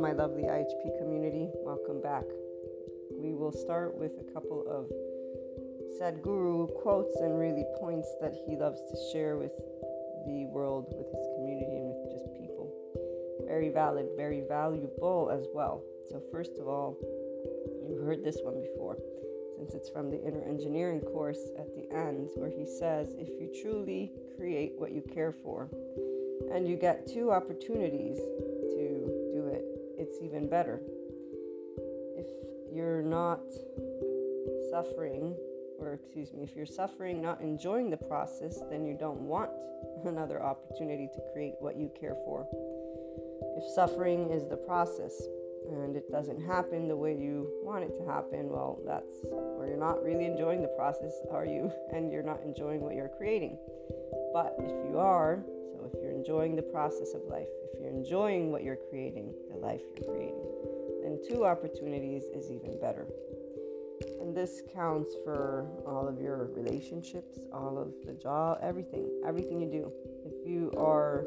My lovely IHP community. Welcome back. We will start with a couple of Sadhguru quotes and really points that he loves to share with the world, with his community, and with just people. Very valid, very valuable as well. So, first of all, you've heard this one before, since it's from the inner engineering course at the end, where he says, If you truly create what you care for, and you get two opportunities it's even better. If you're not suffering, or excuse me, if you're suffering, not enjoying the process, then you don't want another opportunity to create what you care for. If suffering is the process and it doesn't happen the way you want it to happen, well, that's where you're not really enjoying the process, are you? And you're not enjoying what you're creating. But if you are, so if you're enjoying the process of life, if you're enjoying what you're creating, the life you're creating, then two opportunities is even better. And this counts for all of your relationships, all of the job, everything, everything you do. If you are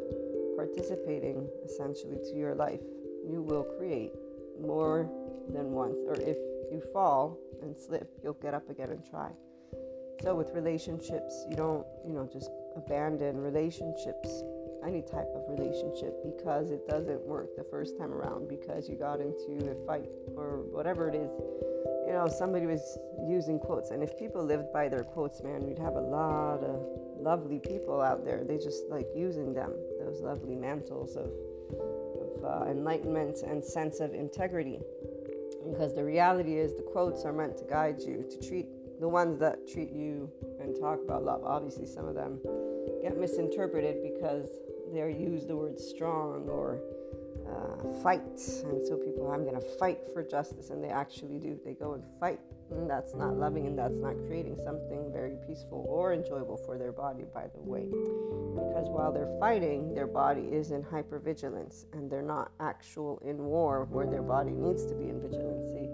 participating essentially to your life, you will create more than once. Or if you fall and slip, you'll get up again and try. So with relationships, you don't, you know, just abandon relationships, any type of relationship, because it doesn't work the first time around, because you got into a fight or whatever it is. You know, somebody was using quotes, and if people lived by their quotes, man, we'd have a lot of lovely people out there. They just like using them, those lovely mantles of, of uh, enlightenment and sense of integrity. Because the reality is, the quotes are meant to guide you, to treat the ones that treat you and talk about love. Obviously, some of them get misinterpreted because they use the word strong or uh, fight. And so people, I'm going to fight for justice, and they actually do. They go and fight. And that's not loving and that's not creating something very peaceful or enjoyable for their body, by the way. Because while they're fighting, their body is in hypervigilance and they're not actual in war where their body needs to be in vigilancy.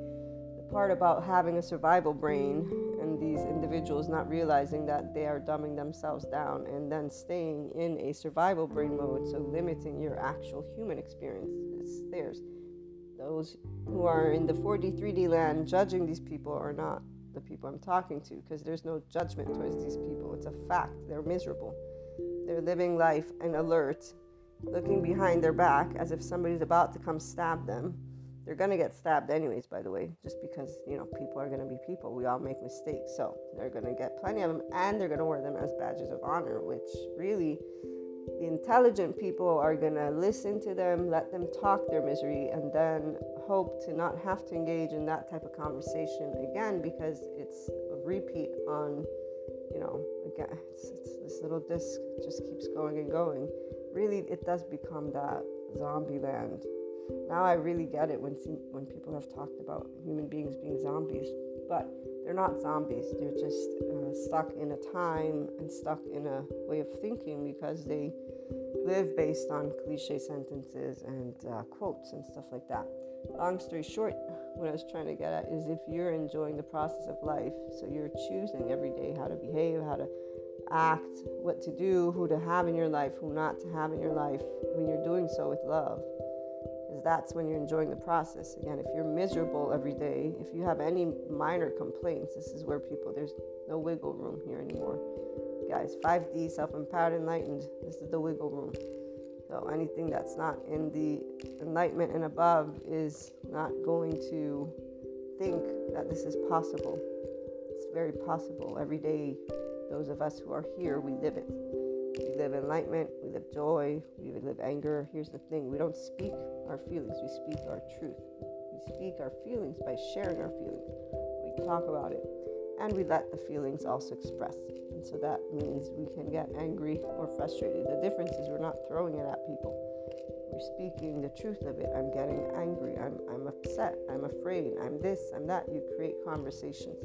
The part about having a survival brain and these individuals not realizing that they are dumbing themselves down and then staying in a survival brain mode, so limiting your actual human experience. It's theirs. Those who are in the 4D, 3D land judging these people are not the people I'm talking to because there's no judgment towards these people. It's a fact. They're miserable. They're living life and alert, looking behind their back as if somebody's about to come stab them they're going to get stabbed anyways, by the way, just because, you know, people are going to be people. We all make mistakes. So they're going to get plenty of them and they're going to wear them as badges of honor, which really the intelligent people are going to listen to them, let them talk their misery, and then hope to not have to engage in that type of conversation again because it's a repeat on, you know, again, it's, it's, this little disc just keeps going and going. Really, it does become that zombie land now I really get it when when people have talked about human beings being zombies, but they're not zombies. They're just uh, stuck in a time and stuck in a way of thinking because they live based on cliche sentences and uh, quotes and stuff like that. Long story short, what I was trying to get at is if you're enjoying the process of life, so you're choosing every day how to behave, how to act, what to do, who to have in your life, who not to have in your life, when you're doing so with love that's when you're enjoying the process. Again, if you're miserable every day, if you have any minor complaints, this is where people, there's no wiggle room here anymore. Guys, 5D, self empowered, enlightened, this is the wiggle room. So anything that's not in the enlightenment and above is not going to think that this is possible. It's very possible. Every day, those of us who are here, we live it. We live enlightenment, we live joy, we live anger. Here's the thing we don't speak our feelings, we speak our truth. We speak our feelings by sharing our feelings. We talk about it and we let the feelings also express. And so that means we can get angry or frustrated. The difference is we're not throwing it at people. We're speaking the truth of it. I'm getting angry. I'm, I'm upset. I'm afraid. I'm this. I'm that. You create conversations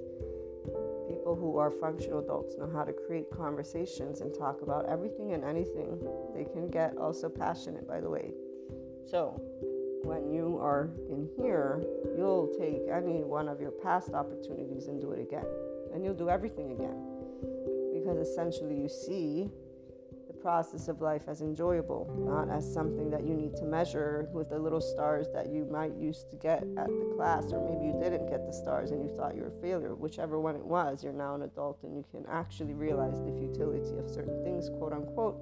people who are functional adults know how to create conversations and talk about everything and anything. They can get also passionate, by the way. So, when you are in here, you'll take any one of your past opportunities and do it again. And you'll do everything again. Because essentially, you see process of life as enjoyable, not as something that you need to measure with the little stars that you might used to get at the class, or maybe you didn't get the stars and you thought you were a failure. Whichever one it was, you're now an adult and you can actually realize the futility of certain things, quote unquote.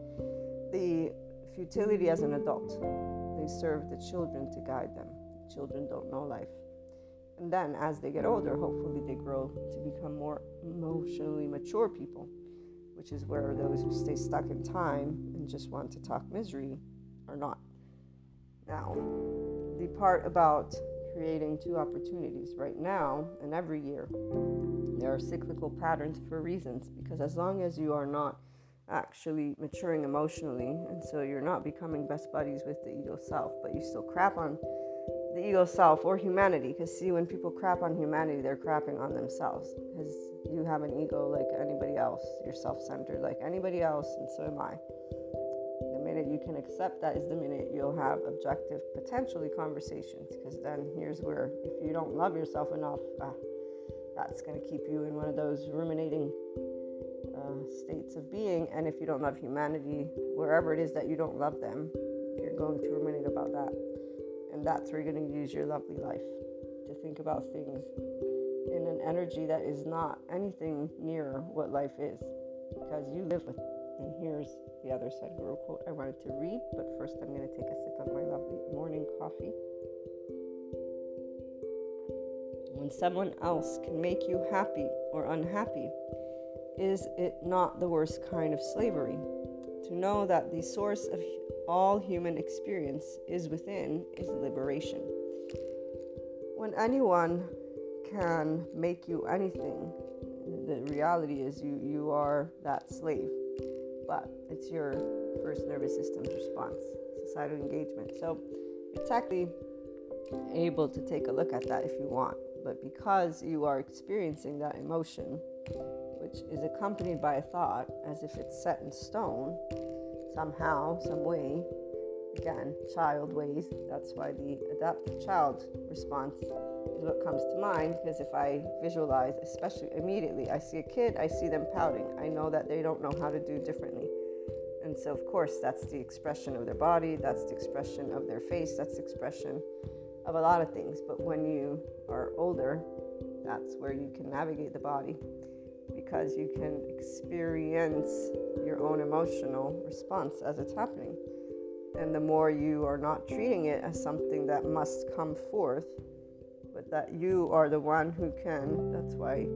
The futility as an adult. They serve the children to guide them. Children don't know life. And then as they get older, hopefully they grow to become more emotionally mature people which is where those who stay stuck in time and just want to talk misery are not. Now, the part about creating two opportunities right now and every year, there are cyclical patterns for reasons because as long as you are not actually maturing emotionally, and so you're not becoming best buddies with the ego self, but you still crap on the ego self or humanity. Because, see, when people crap on humanity, they're crapping on themselves. Because you have an ego like anybody else, you're self centered like anybody else, and so am I. The minute you can accept that is the minute you'll have objective, potentially conversations. Because then here's where, if you don't love yourself enough, ah, that's going to keep you in one of those ruminating uh, states of being. And if you don't love humanity, wherever it is that you don't love them, you're going to ruminate about that. And that's where you're going to use your lovely life to think about things in an energy that is not anything near what life is because you live with it. And here's the other Sadhguru quote I wanted to read, but first I'm going to take a sip of my lovely morning coffee. When someone else can make you happy or unhappy, is it not the worst kind of slavery? To know that the source of all human experience is within is liberation. When anyone can make you anything, the reality is you, you are that slave. But it's your first nervous system's response, societal engagement. So you're technically able to take a look at that if you want. But because you are experiencing that emotion, which is accompanied by a thought as if it's set in stone, somehow, some way, again, child ways. That's why the adaptive child response is what comes to mind because if I visualize, especially immediately, I see a kid, I see them pouting. I know that they don't know how to do differently. And so, of course, that's the expression of their body, that's the expression of their face, that's the expression of a lot of things. But when you are older, that's where you can navigate the body because you can experience your own emotional response as it's happening. And the more you are not treating it as something that must come forth, but that you are the one who can, that's why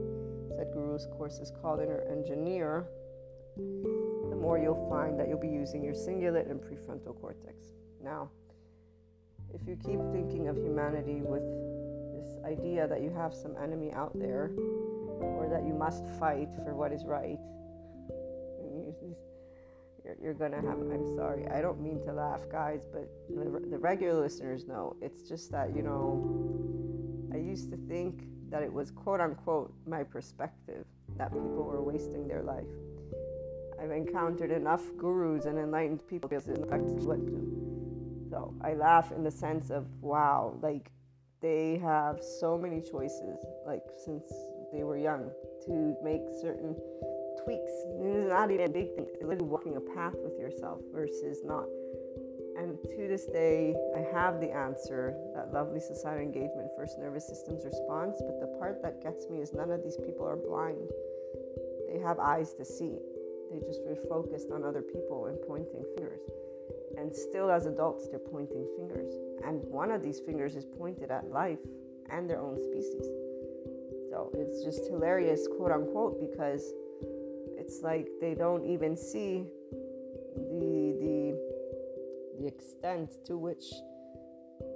Sadhguru's course is called Inner Engineer, the more you'll find that you'll be using your cingulate and prefrontal cortex. Now, if you keep thinking of humanity with this idea that you have some enemy out there, or that you must fight for what is right, you're, you're gonna have i'm sorry i don't mean to laugh guys but the, the regular listeners know it's just that you know i used to think that it was quote unquote my perspective that people were wasting their life. I've encountered enough gurus and enlightened people to what to so i laugh in the sense of wow like they have so many choices like since they were young to make certain tweaks. It's not even a big thing. It's literally walking a path with yourself versus not. And to this day, I have the answer that lovely societal engagement, first nervous system's response. But the part that gets me is none of these people are blind. They have eyes to see. They just were focused on other people and pointing fingers. And still, as adults, they're pointing fingers. And one of these fingers is pointed at life and their own species. So it's just hilarious, quote unquote, because it's like they don't even see the the the extent to which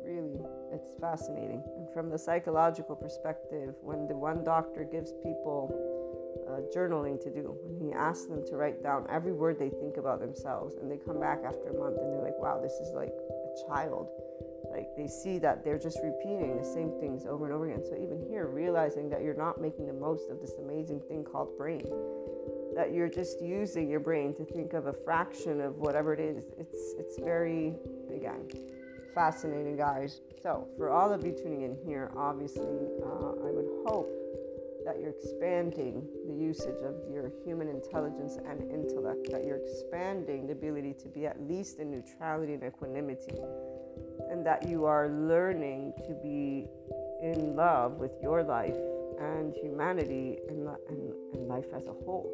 really it's fascinating. And from the psychological perspective when the one doctor gives people uh, journaling to do when he asks them to write down every word they think about themselves and they come back after a month and they're like wow this is like a child like they see that they're just repeating the same things over and over again so even here realizing that you're not making the most of this amazing thing called brain that you're just using your brain to think of a fraction of whatever it is. It's it's very again fascinating, guys. So for all of you tuning in here, obviously, uh, I would hope that you're expanding the usage of your human intelligence and intellect, that you're expanding the ability to be at least in neutrality and equanimity, and that you are learning to be in love with your life and humanity and, and, and life as a whole,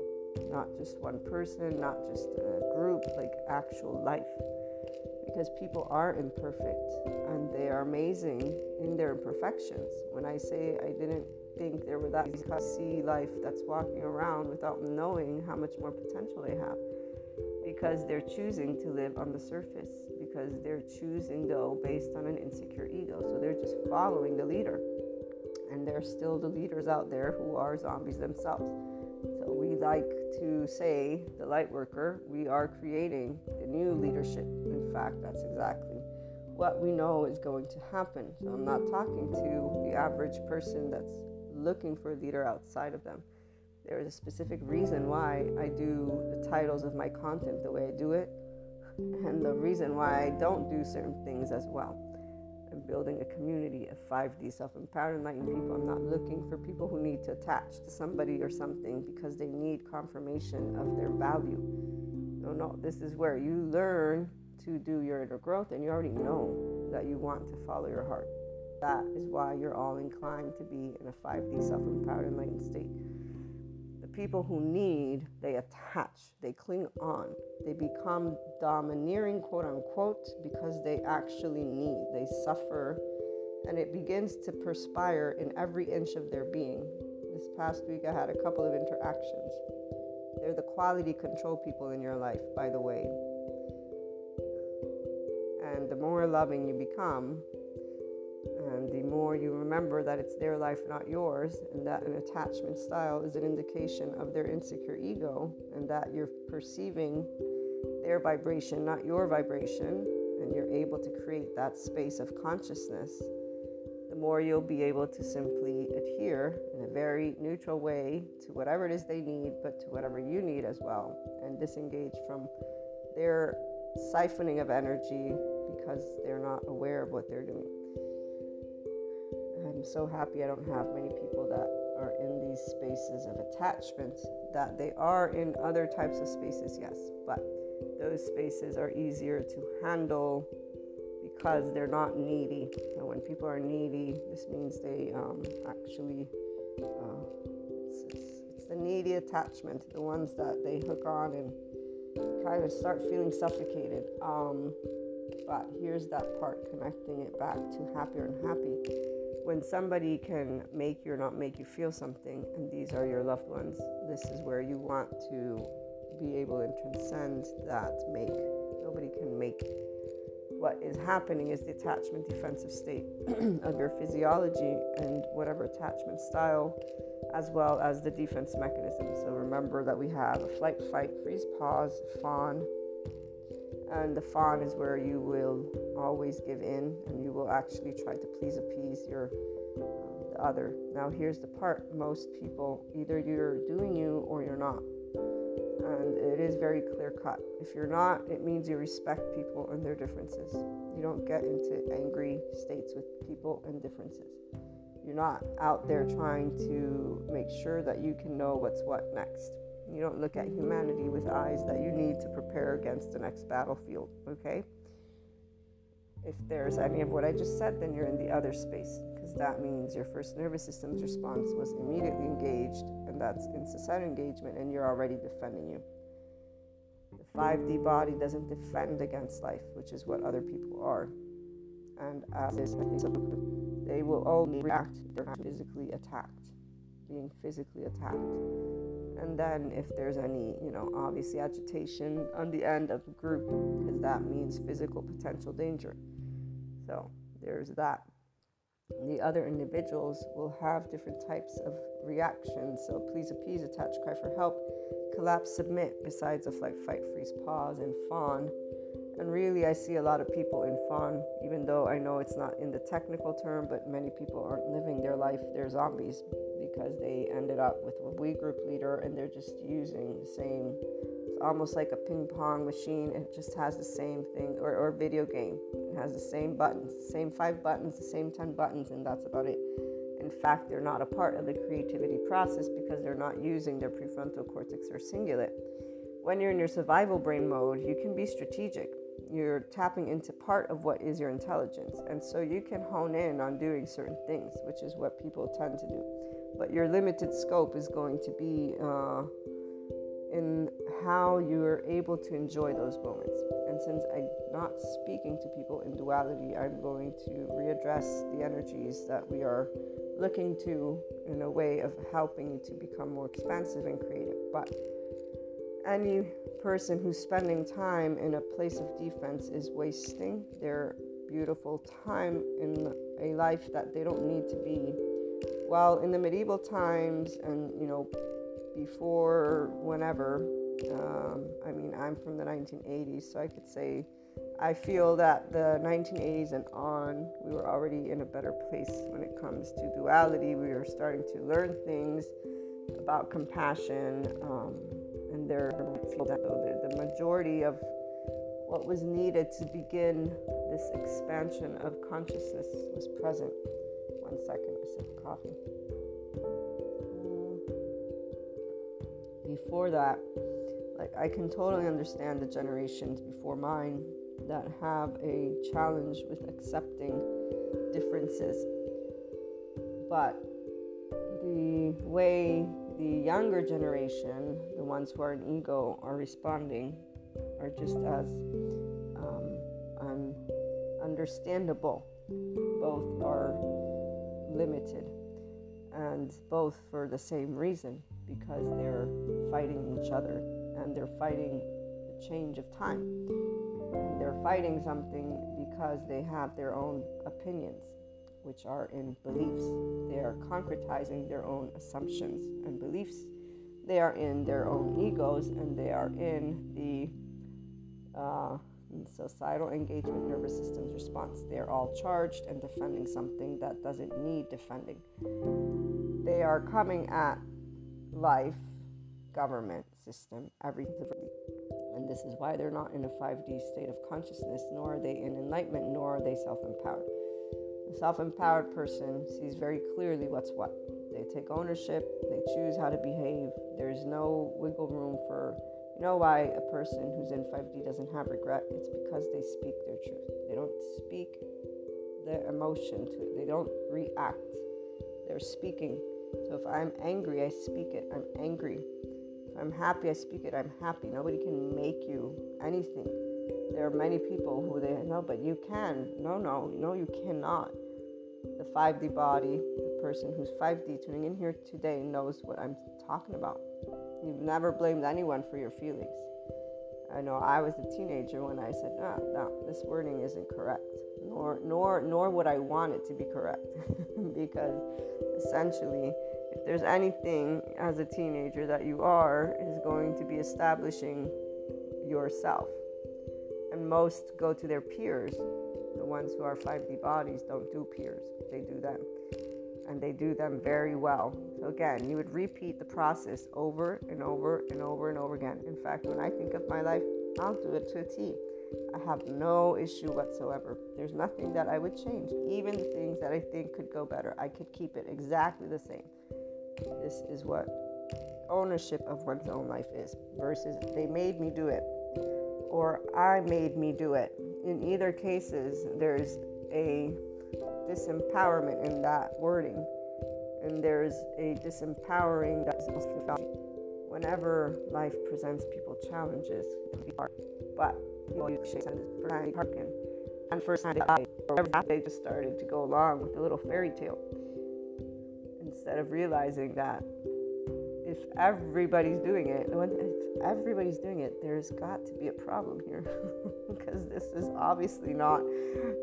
not just one person, not just a group, like actual life because people are imperfect and they are amazing in their imperfections. When I say I didn't think there were that because see life that's walking around without knowing how much more potential they have because they're choosing to live on the surface because they're choosing though based on an insecure ego. So they're just following the leader. And there's still the leaders out there who are zombies themselves. So we like to say the light worker we are creating the new leadership. In fact that's exactly what we know is going to happen. So i'm not talking to the average person that's looking for a leader outside of them. There is a specific reason why I do the titles of my content the way I do it, and the reason why I don't do certain things as well. I'm building a community of 5D self empowered enlightened people. I'm not looking for people who need to attach to somebody or something because they need confirmation of their value. No, no, this is where you learn to do your inner growth and you already know that you want to follow your heart. That is why you're all inclined to be in a 5D self empowered enlightened state. People who need, they attach, they cling on, they become domineering, quote unquote, because they actually need, they suffer, and it begins to perspire in every inch of their being. This past week, I had a couple of interactions. They're the quality control people in your life, by the way. And the more loving you become, the more you remember that it's their life, not yours, and that an attachment style is an indication of their insecure ego, and that you're perceiving their vibration, not your vibration, and you're able to create that space of consciousness, the more you'll be able to simply adhere in a very neutral way to whatever it is they need, but to whatever you need as well, and disengage from their siphoning of energy because they're not aware of what they're doing. I'm so happy I don't have many people that are in these spaces of attachment, that they are in other types of spaces, yes, but those spaces are easier to handle because they're not needy. And when people are needy, this means they um, actually, uh, it's, it's, it's the needy attachment, the ones that they hook on and kind of start feeling suffocated. Um, but here's that part connecting it back to happier and happy when somebody can make you or not make you feel something, and these are your loved ones, this is where you want to be able to transcend that make. Nobody can make. What is happening is the attachment defensive state of your physiology and whatever attachment style, as well as the defense mechanism. So remember that we have a flight, fight, freeze, pause, fawn, and the fawn is where you will always give in and you will actually try to please appease your um, the other. Now here's the part. Most people either you're doing you or you're not. And it is very clear cut if you're not it means you respect people and their differences. You don't get into angry states with people and differences. You're not out there trying to make sure that you can know what's what next you don't look at humanity with eyes that you need to prepare against the next battlefield, okay? If there's any of what I just said, then you're in the other space because that means your first nervous system's response was immediately engaged, and that's in societal engagement, and you're already defending you. The 5D body doesn't defend against life, which is what other people are. And as they will only react if they're physically attacked, being physically attacked. And then if there's any you know obviously agitation on the end of the group because that means physical potential danger. So there's that. The other individuals will have different types of reactions. So please appease attach cry for help collapse submit. Besides a flight fight freeze pause and fawn. And really i see a lot of people in fawn even though i know it's not in the technical term but many people aren't living their life. They're zombies because they ended up with a we group leader and they're just using the same it's almost like a ping pong machine it just has the same thing or, or video game it has the same buttons the same five buttons the same 10 buttons and that's about it In fact, they're not a part of the creativity process because they're not using their prefrontal cortex or cingulate. When you're in your survival brain mode, you can be strategic. You're tapping into part of what is your intelligence. And so you can hone in on doing certain things, which is what people tend to do. But your limited scope is going to be uh, in how you're able to enjoy those moments. And since I'm not speaking to people in duality, I'm going to readdress the energies that we are looking to in a way of helping you to become more expansive and creative. But any person who's spending time in a place of defense is wasting their beautiful time in a life that they don't need to be. While in the medieval times and you know before whenever, um, I mean I'm from the 1980s, so I could say I feel that the 1980s and on, we were already in a better place when it comes to duality. We were starting to learn things about compassion, um, and there, the, the majority of what was needed to begin this expansion of consciousness was present. One second, a sip of coffee. Before that, like I can totally understand the generations before mine that have a challenge with accepting differences. But the way the younger generation, the ones who are in ego, are responding are just as um, un- understandable. Both are limited, and both for the same reason because they're fighting each other and they're fighting the change of time. They're fighting something because they have their own opinions, which are in beliefs. They are concretizing their own assumptions and beliefs. They are in their own egos and they are in the uh, societal engagement nervous system's response. They are all charged and defending something that doesn't need defending. They are coming at life, government, system, everything and this is why they're not in a 5D state of consciousness, nor are they in enlightenment, nor are they self empowered. The self empowered person sees very clearly what's what. They take ownership, they choose how to behave. There's no wiggle room for, you know, why a person who's in 5D doesn't have regret? It's because they speak their truth. They don't speak their emotion to it, they don't react. They're speaking. So if I'm angry, I speak it. I'm angry. If I'm happy, I speak it. I'm happy. Nobody can make you anything. There are many people who they know, but you can. No, no, no, you cannot. The 5D body, the person who's 5D tuning in here today knows what I'm talking about. You've never blamed anyone for your feelings. I know I was a teenager when I said, no, no, this wording isn't correct. Nor, nor, nor would I want it to be correct, because essentially if there's anything as a teenager that you are, is going to be establishing yourself. And most go to their peers. The ones who are 5D bodies don't do peers, they do them. And they do them very well. So, again, you would repeat the process over and over and over and over again. In fact, when I think of my life, I'll do it to a T. I have no issue whatsoever. There's nothing that I would change. Even the things that I think could go better, I could keep it exactly the same. This is what ownership of one's own life is versus they made me do it or I made me do it. In either cases, there's a disempowerment in that wording, and there's a disempowering that is whenever life presents people challenges, but people usually send it and first time they just started to go along with the little fairy tale. Instead of realizing that if everybody's doing it, everybody's doing it, there's got to be a problem here because this is obviously not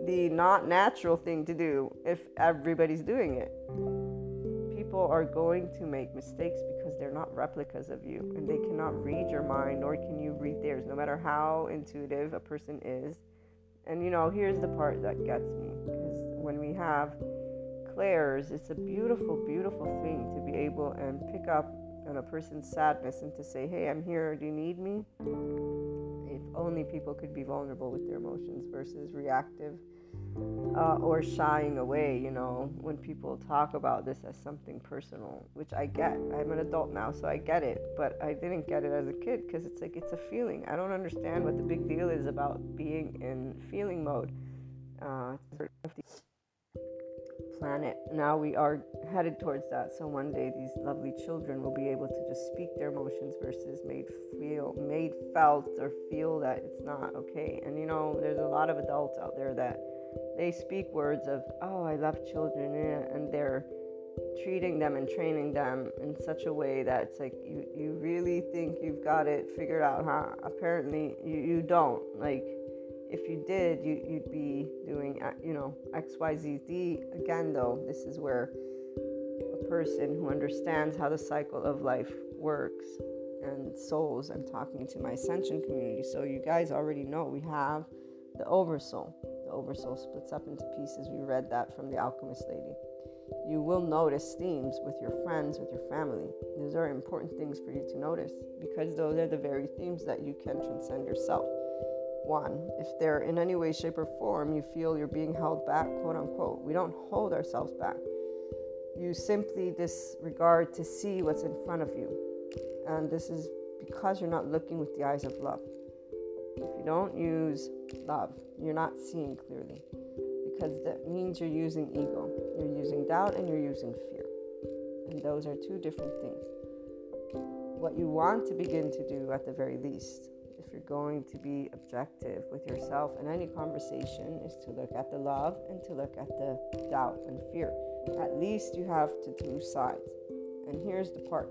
the not natural thing to do if everybody's doing it. People are going to make mistakes because they're not replicas of you and they cannot read your mind nor can you read theirs, no matter how intuitive a person is. And you know, here's the part that gets me because when we have clairs, it's a beautiful, beautiful thing to be able and pick up on a person's sadness and to say, hey, I'm here, do you need me? If only people could be vulnerable with their emotions versus reactive uh, or shying away, you know, when people talk about this as something personal, which I get. I'm an adult now, so I get it, but I didn't get it as a kid because it's like it's a feeling. I don't understand what the big deal is about being in feeling mode. Uh, planet. Now we are headed towards that. So one day these lovely children will be able to just speak their emotions versus made feel made felt or feel that it's not okay. And you know, there's a lot of adults out there that they speak words of, oh, I love children, eh, and they're treating them and training them in such a way that it's like you, you really think you've got it figured out, huh? Apparently, you, you don't. Like, if you did, you, you'd be doing, uh, you know, X, Y, Z, D. Again, though, this is where a person who understands how the cycle of life works and souls, I'm talking to my ascension community. So, you guys already know we have the oversoul the oversoul splits up into pieces. We read that from the alchemist lady. You will notice themes with your friends, with your family. Those are important things for you to notice because those are the very themes that you can transcend yourself. One, if they're in any way, shape, or form you feel you're being held back, quote unquote, we don't hold ourselves back. You simply disregard to see what's in front of you. And this is because you're not looking with the eyes of love. If you don't use love, you're not seeing clearly because that means you're using ego, you're using doubt, and you're using fear. And those are two different things. What you want to begin to do at the very least, you're going to be objective with yourself in any conversation, is to look at the love and to look at the doubt and fear. At least you have to two sides. And here's the part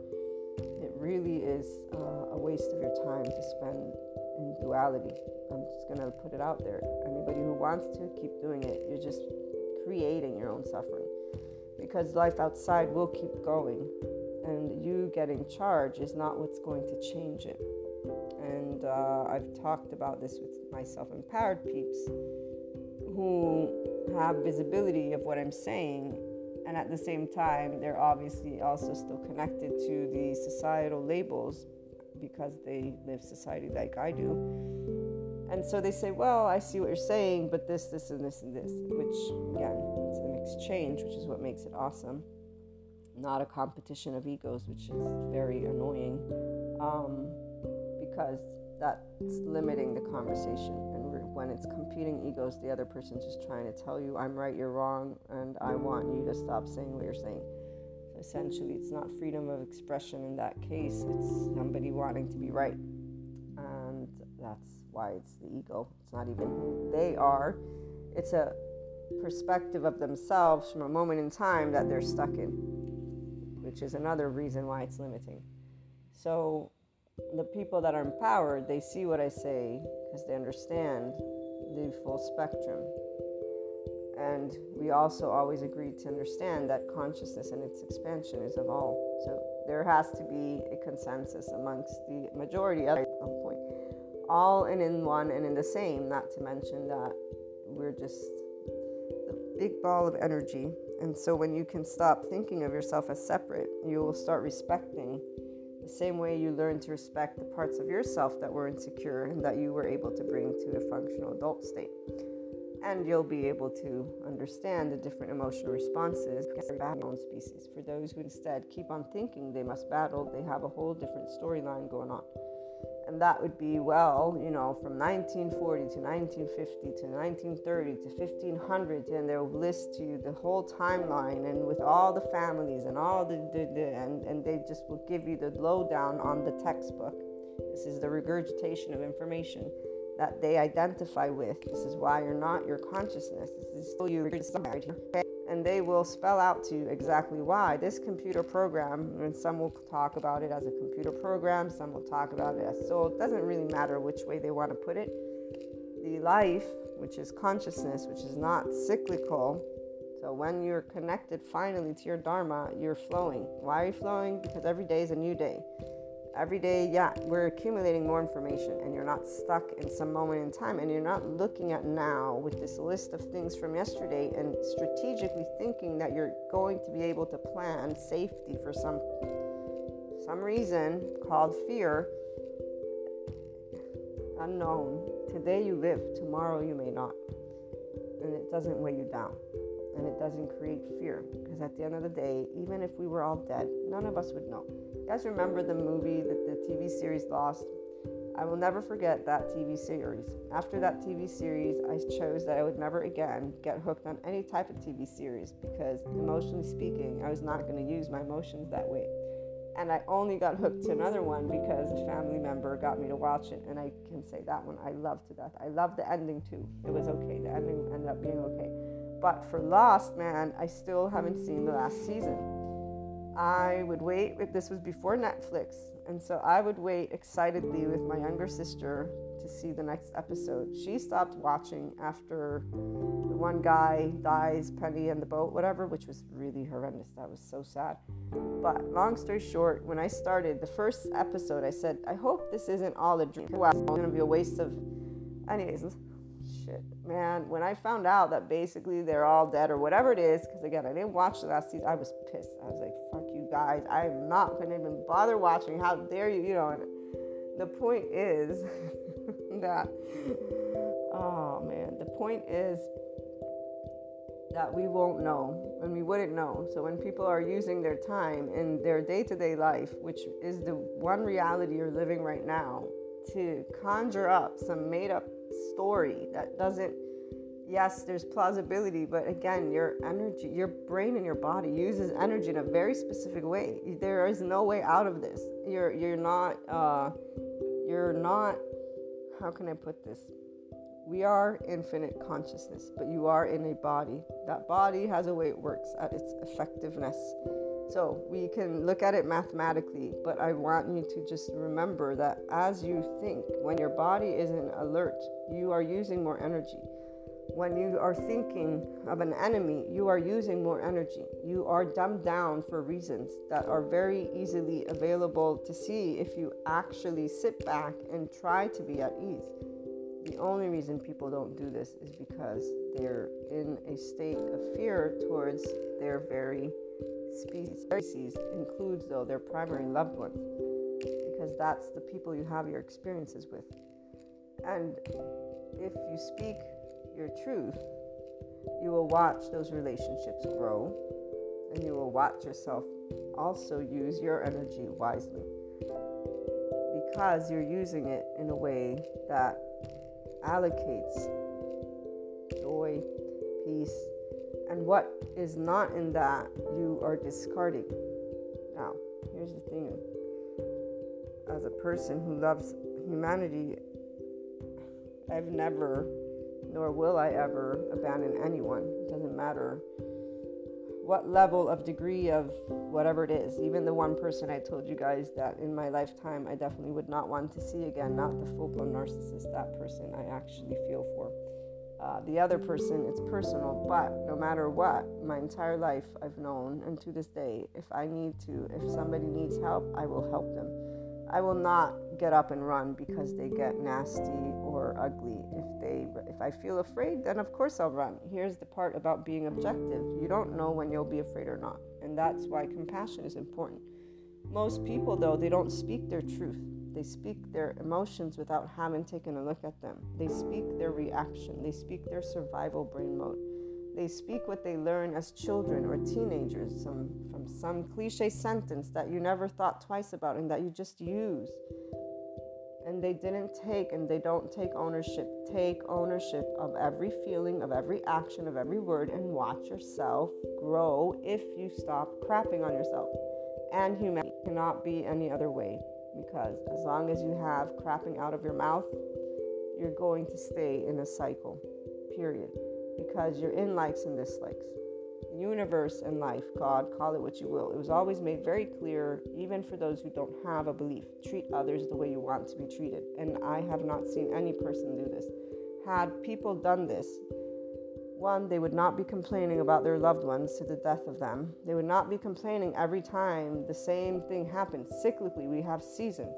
it really is uh, a waste of your time to spend in duality. I'm just going to put it out there. Anybody who wants to, keep doing it. You're just creating your own suffering because life outside will keep going, and you getting charged is not what's going to change it. And uh, I've talked about this with my self empowered peeps who have visibility of what I'm saying and at the same time they're obviously also still connected to the societal labels because they live society like I do. And so they say, Well, I see what you're saying, but this, this, and this, and this, which, again, it's an exchange, which is what makes it awesome. Not a competition of egos, which is very annoying um, because that's limiting the conversation. And when it's competing egos, the other person's just trying to tell you, I'm right, you're wrong, and I want you to stop saying what you're saying. Essentially it's not freedom of expression in that case. It's somebody wanting to be right. And that's why it's the ego. It's not even who they are. It's a perspective of themselves from a moment in time that they're stuck in which is another reason why it's limiting. So the people that are empowered they see what i say because they understand the full spectrum and we also always agree to understand that consciousness and its expansion is of all. So there has to be a consensus amongst the majority at some point. All and in one and in the same, not to mention that we're just the big ball of energy. And so when you can stop thinking of yourself as separate, you will start respecting the same way you learn to respect the parts of yourself that were insecure and that you were able to bring to a functional adult state and you'll be able to understand the different emotional responses battle species. For those who instead keep on thinking they must battle, they have a whole different storyline going on. And that would be, well, you know, from 1940 to 1950 to 1930 to 1500, and they'll list to you the whole timeline and with all the families and all the, the, the and, and they just will give you the lowdown on the textbook. This is the regurgitation of information that they identify with. This is why you're not your consciousness. This is still you. And they will spell out to you exactly why. This computer program, and some will talk about it as a computer program, some will talk about it as soul. It doesn't really matter which way they want to put it. The life, which is consciousness, which is not cyclical. So when you're connected finally to your Dharma, you're flowing. Why are you flowing? Because every day is a new day every day, yeah, we're accumulating more information and you're not stuck in some moment in time and you're not looking at now with this list of things from yesterday and strategically thinking that you're going to be able to plan safety for some some reason called fear. unknown. Today you live, tomorrow you may not. And it doesn't weigh you down. And it doesn't create fear. Because at the end of the day, even if we were all dead, none of us would know. Guys remember the movie, the, the TV series Lost? I will never forget that TV series. After that TV series, I chose that I would never again get hooked on any type of TV series because, emotionally speaking, I was not going to use my emotions that way. And I only got hooked to another one because a family member got me to watch it, and I can say that one I love to death. I love the ending too. It was okay. The ending ended up being okay. But for Lost, man, I still haven't seen the last season. I would wait this was before Netflix. And so I would wait excitedly with my younger sister to see the next episode. She stopped watching after the one guy dies, Penny and the boat, whatever, which was really horrendous. That was so sad. But long story short, when I started the first episode, I said, I hope this isn't all a dream. Well, it's going to be a waste of. Anyways, shit, man. When I found out that basically they're all dead or whatever it is, because again, I didn't watch the last season, I was pissed. I was like, guys. I'm not going to even bother watching. How dare you? You know, the point is that, oh man, the point is that we won't know and we wouldn't know. So when people are using their time in their day to day life, which is the one reality you're living right now, to conjure up some made up story that doesn't yes there's plausibility but again your energy your brain and your body uses energy in a very specific way. There is no way out of this. You're you're not uh, you're not how can i put this? We are infinite consciousness but you are in a body. That body has a way it works at its effectiveness. So we can look at it mathematically, but I want you to just remember that as you think, when your body is in alert, you are using more energy. When you are thinking of an enemy, you are using more energy. You are dumbed down for reasons that are very easily available to see if you actually sit back and try to be at ease. The only reason people don't do this is because they're in a state of fear towards their very species includes, though, their primary loved ones, because that's the people you have your experiences with. And if you speak your truth, you will watch those relationships grow, and you will watch yourself also use your energy wisely because you're using it in a way that allocates joy, peace, and what is not in that, you are discarding. Now, here's the thing as a person who loves humanity, I've never, nor will I ever, abandon anyone. It doesn't matter what level of degree of whatever it is. Even the one person I told you guys that in my lifetime I definitely would not want to see again, not the full blown narcissist, that person I actually feel for. Uh, the other person, it's personal, but no matter what, my entire life I've known, and to this day, if I need to, if somebody needs help, I will help them. I will not get up and run because they get nasty or ugly. If they, if I feel afraid, then of course I'll run. Here's the part about being objective: you don't know when you'll be afraid or not, and that's why compassion is important. Most people, though, they don't speak their truth they speak their emotions without having taken a look at them. They speak their reaction. They speak their survival brain mode. They speak what they learn as children or teenagers some, from some cliche sentence that you never thought twice about and that you just use. And they didn't take and they don't take ownership. Take ownership of every feeling, of every action, of every word, and watch yourself grow if you stop crapping on yourself. And humanity cannot be any other way because as long as you have crapping out of your mouth, you're going to stay in a cycle, period. Because you're in likes and dislikes. Universe and life, God, call it what you will. It was always made very clear, even for those who don't have a belief, treat others the way you want to be treated. And I have not seen any person do this. Had people done this, one, they would not be complaining about their loved ones to the death of them. They would not be complaining every time the same thing happens. Cyclically, we have seasons.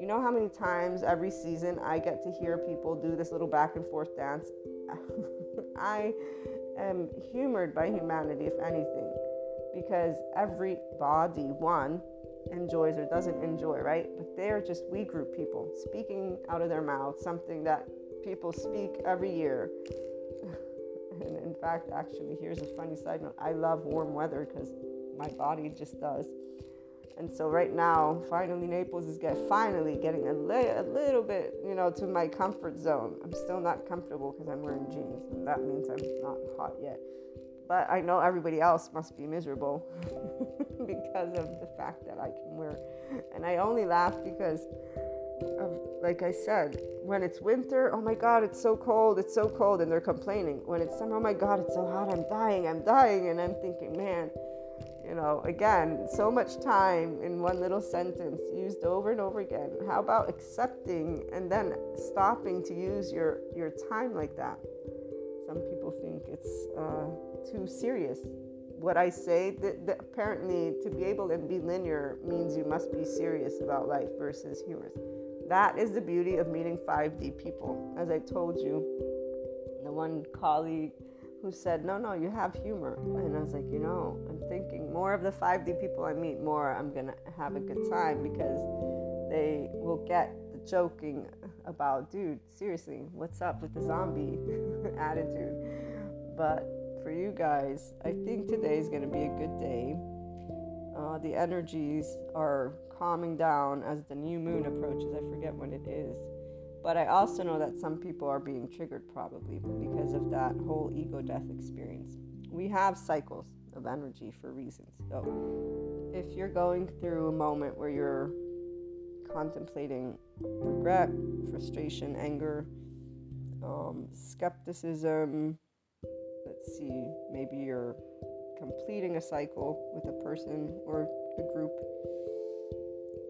You know how many times every season I get to hear people do this little back and forth dance? I am humored by humanity, if anything, because every body, one, enjoys or doesn't enjoy, right? But they're just we group people speaking out of their mouths something that people speak every year. and in fact, actually, here's a funny side note I love warm weather because my body just does. And so right now, finally, Naples is get finally getting a, li- a little bit, you know, to my comfort zone. I'm still not comfortable because I'm wearing jeans, and that means I'm not hot yet. But I know everybody else must be miserable because of the fact that I can wear. And I only laugh because of, like I said, when it's winter, oh my God, it's so cold, it's so cold, and they're complaining. When it's summer, oh my God, it's so hot, I'm dying, I'm dying, and I'm thinking, man, you know, again, so much time in one little sentence used over and over again. How about accepting and then stopping to use your your time like that? Some people think it's uh, too serious. What I say, that, apparently, to be able to be linear means you must be serious about life versus humorous. That is the beauty of meeting 5D people. As I told you, the one colleague who said, No, no, you have humor. And I was like, You know, I'm thinking more of the 5D people I meet, more I'm going to have a good time because they will get the joking about, dude, seriously, what's up with the zombie attitude? But for you guys, I think today is going to be a good day. Uh, the energies are calming down as the new moon approaches. I forget when it is. But I also know that some people are being triggered probably because of that whole ego death experience. We have cycles of energy for reasons. So if you're going through a moment where you're contemplating regret, frustration, anger, um, skepticism, let's see, maybe you're completing a cycle with a person or a group.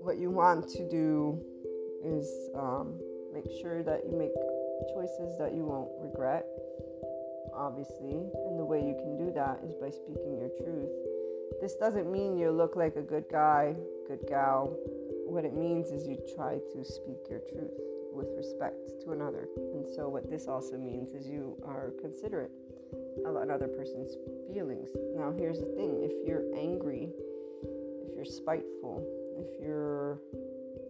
What you want to do is um, Make sure that you make choices that you won't regret, obviously. And the way you can do that is by speaking your truth. This doesn't mean you look like a good guy, good gal. What it means is you try to speak your truth with respect to another. And so, what this also means is you are considerate of another person's feelings. Now, here's the thing if you're angry, if you're spiteful, if you're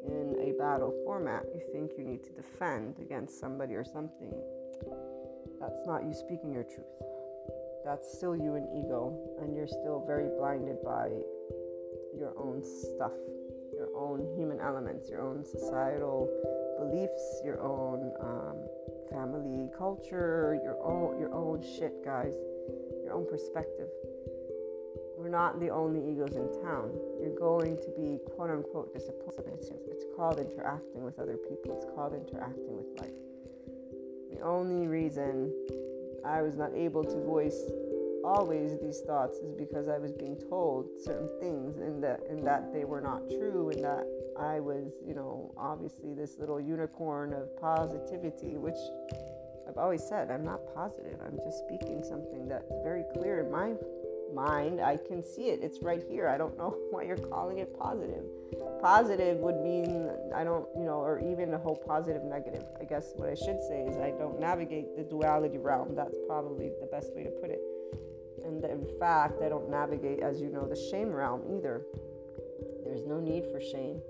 in battle format, you think you need to defend against somebody or something, that's not you speaking your truth. That's still you and ego, and you're still very blinded by your own stuff, your own human elements, your own societal beliefs, your own um, family culture, your own your own shit, guys, your own perspective we're not the only egos in town. You're going to be quote unquote disappointed. It's called interacting with other people, it's called interacting with life. The only reason I was not able to voice always these thoughts is because I was being told certain things and that and that they were not true and that I was, you know, obviously this little unicorn of positivity, which I've always said I'm not positive. I'm just speaking something that's very clear in my mind, I can see it. It's right here. I don't know why you're calling it positive. Positive would mean I don't, you know, or even a whole positive negative. I guess what I should say is I don't navigate the duality realm. That's probably the best way to put it. And in fact, I don't navigate, as you know, the shame realm either. There's no need for shame.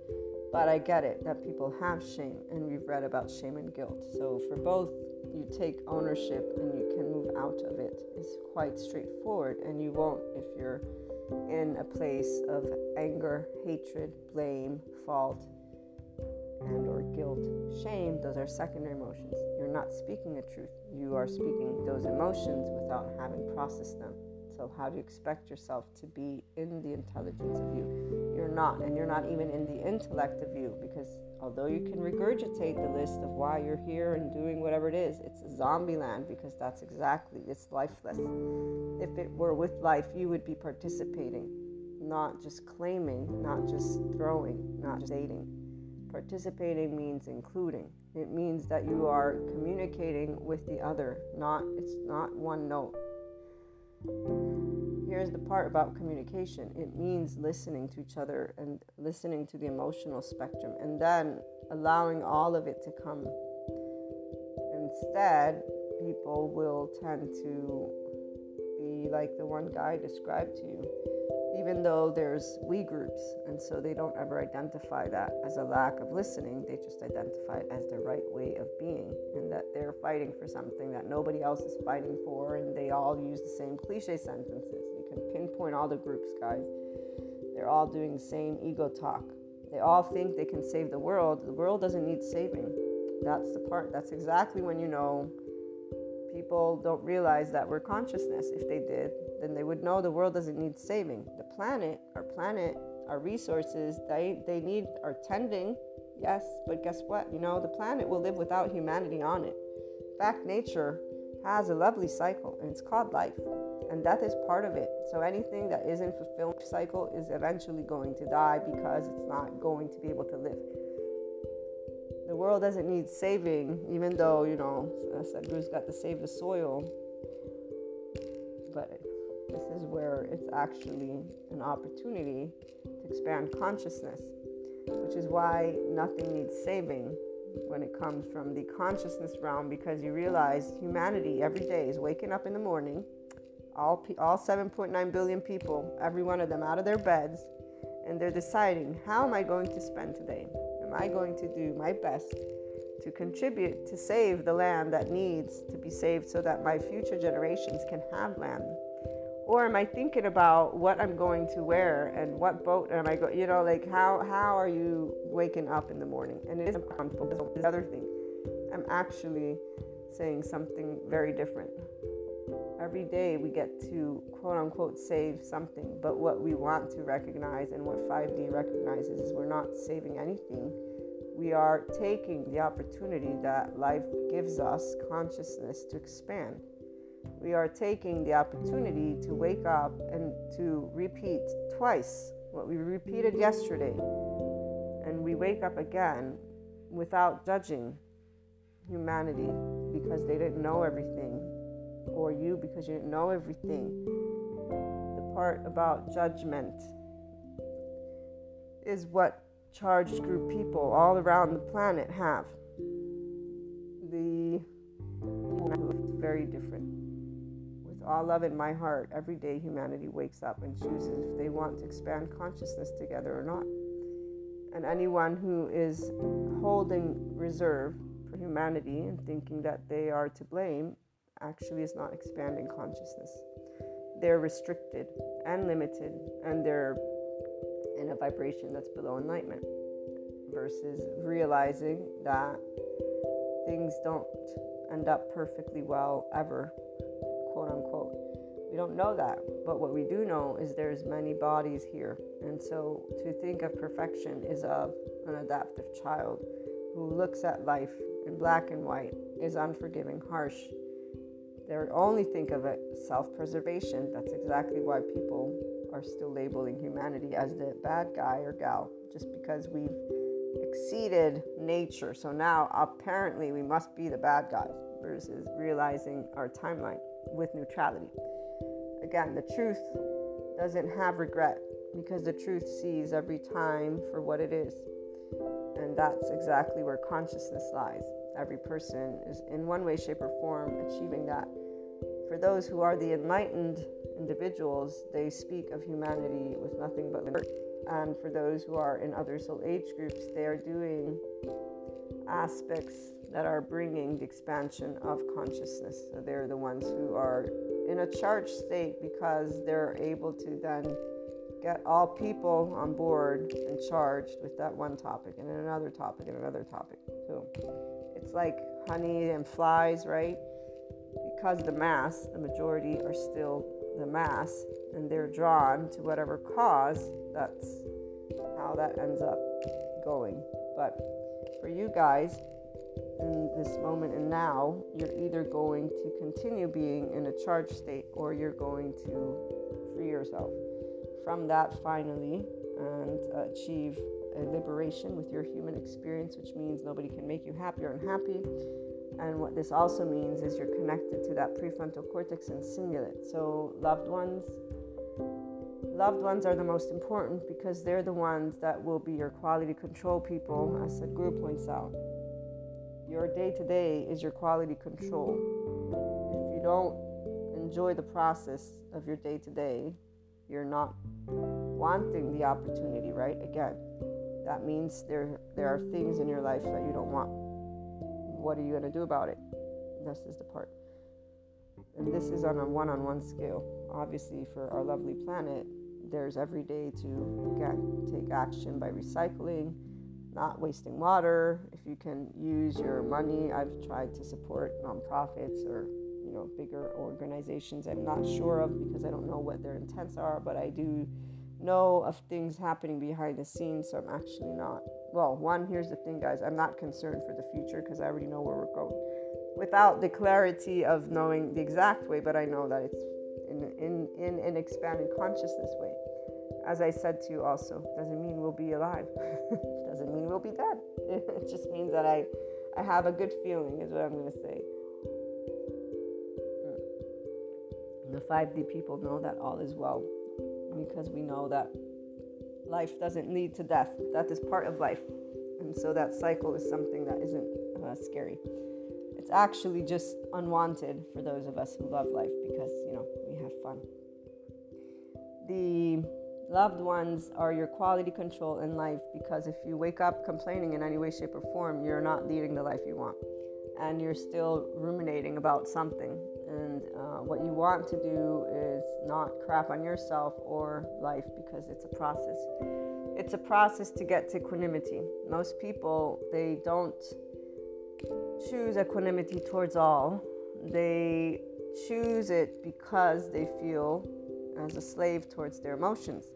But I get it that people have shame, and we've read about shame and guilt. So for both you take ownership and you can move out of it. it is quite straightforward and you won't if you're in a place of anger hatred blame fault and or guilt shame. Those are secondary emotions. You're not speaking the truth. You are speaking those emotions without having processed them. So how do you expect yourself to be in the intelligence of you? You're not and you're not even in the intellect of you because although you can regurgitate the list of why you're here and doing whatever it is, it's zombie land because that's exactly it's lifeless. If it were with life, you would be participating, not just claiming, not just throwing, not just aiding. Participating means including. It means that you are communicating with the other, not it's not one note. Here's the part about communication it means listening to each other and listening to the emotional spectrum and then allowing all of it to come. Instead, people will tend to be like the one guy described to you even though there's we groups. And so they don't ever identify that as a lack of listening. They just identify it as the right way of being and that they're fighting for something that nobody else is fighting for. And they all use the same cliche sentences. Can pinpoint all the groups, guys. They're all doing the same ego talk. They all think they can save the world. The world doesn't need saving. That's the part. That's exactly when you know people don't realize that we're consciousness. If they did, then they would know the world doesn't need saving. The planet, our planet, our resources, they, they need our tending, yes, but guess what? You know, the planet will live without humanity on it. In fact, nature has a lovely cycle, and it's called life. And death is part of it. So anything that isn't fulfilled cycle is eventually going to die because it's not going to be able to live the world doesn't need saving, even though, you know, Sadhguru's got to save the soil. But this is where it's actually an opportunity to expand consciousness, which is why nothing needs saving when it comes from the consciousness realm because you realize humanity every day is waking up in the morning, all, all 7.9 billion people, every one of them out of their beds, and they're deciding, how am I going to spend today? Am I going to do my best to contribute to save the land that needs to be saved so that my future generations can have land? Or am I thinking about what I'm going to wear and what boat am I going? You know, like how how are you waking up in the morning? And it is uncomfortable. The other thing, I'm actually saying something very different. Every day we get to quote unquote save something, but what we want to recognize and what 5D recognizes is we're not saving anything we are taking the opportunity that life gives us consciousness to expand. We are taking the opportunity to wake up and to repeat twice what we repeated yesterday. And we wake up again without judging humanity because they didn't know everything, or you because you didn't know everything. The part about judgment is what charged group people all around the planet have. The very different. All love in my heart, every day humanity wakes up and chooses if they want to expand consciousness together or not. And anyone who is holding reserve for humanity and thinking that they are to blame actually is not expanding consciousness. They're restricted and limited, and they're in a vibration that's below enlightenment versus realizing that things don't end up perfectly well ever. We don't know that, but what we do know is there's many bodies here. And so to think of perfection is of an adaptive child who looks at life in black and white, is unforgiving, harsh. They only think of it self-preservation. That's exactly why people are still labeling humanity as the bad guy or gal just because we've exceeded nature. So now apparently we must be the bad guys versus realizing our timeline with neutrality. Again, the truth doesn't have regret because the truth sees every time for what it is. And that's exactly where consciousness lies. Every person is in one way, shape, or form achieving that. For those who are the enlightened individuals, they speak of humanity with nothing but love. and for those who are in other soul age groups, they are doing aspects that are bringing the expansion of consciousness. So they're the ones who are in a charged state because they're able to then get all people on board and charged with that one topic and another topic and another topic. too. it's like honey and flies, right? Because the mass, the majority are still the mass, and they're drawn to whatever cause, that's how that ends up going. But for you guys, in this moment and now, you're either going to continue being in a charged state or you're going to free yourself from that finally and achieve a liberation with your human experience, which means nobody can make you happy or unhappy. And what this also means is you're connected to that prefrontal cortex and cingulate. So, loved ones, loved ones are the most important because they're the ones that will be your quality control people, as Sadhguru points out. Your day to day is your quality control. If you don't enjoy the process of your day to day, you're not wanting the opportunity, right? Again, that means there there are things in your life that you don't want. What are you going to do about it? This is the part. And this is on a one-on-one scale. Obviously, for our lovely planet, there's every day to again take action by recycling, not wasting water. If you can use your money, I've tried to support nonprofits or you know bigger organizations. I'm not sure of because I don't know what their intents are, but I do know of things happening behind the scenes, so I'm actually not. Well, one, here's the thing, guys I'm not concerned for the future because I already know where we're going without the clarity of knowing the exact way, but I know that it's in, in, in an expanded consciousness way. As I said to you also, doesn't mean we'll be alive. doesn't mean we'll be dead. It just means that I, I have a good feeling, is what I'm going to say. The 5D people know that all is well because we know that life doesn't lead to death. Death is part of life. And so that cycle is something that isn't uh, scary. It's actually just unwanted for those of us who love life because, you know, we have fun. The loved ones are your quality control in life because if you wake up complaining in any way, shape, or form, you're not leading the life you want. And you're still ruminating about something. And uh, what you want to do is not crap on yourself or life because it's a process. It's a process to get to equanimity. Most people, they don't choose equanimity towards all. They choose it because they feel as a slave towards their emotions.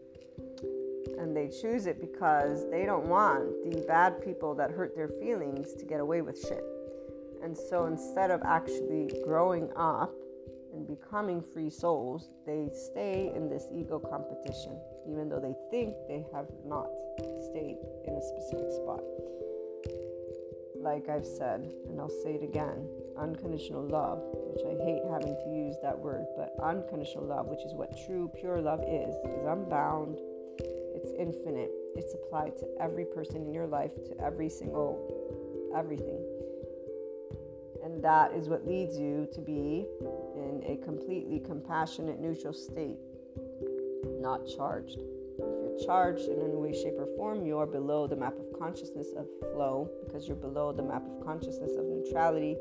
And they choose it because they don't want the bad people that hurt their feelings to get away with shit. And so instead of actually growing up and becoming free souls, they stay in this ego competition, even though they think they have not stayed in a specific spot like I've said, and I'll say it again unconditional love, which I hate having to use that word, but unconditional love, which is what true, pure love is, is unbound, it's infinite, it's applied to every person in your life, to every single everything. And that is what leads you to be in a completely compassionate, neutral state, not charged If you're charged in any way, shape, or form, you are below the map of consciousness of flow because you're below the map of consciousness of neutrality.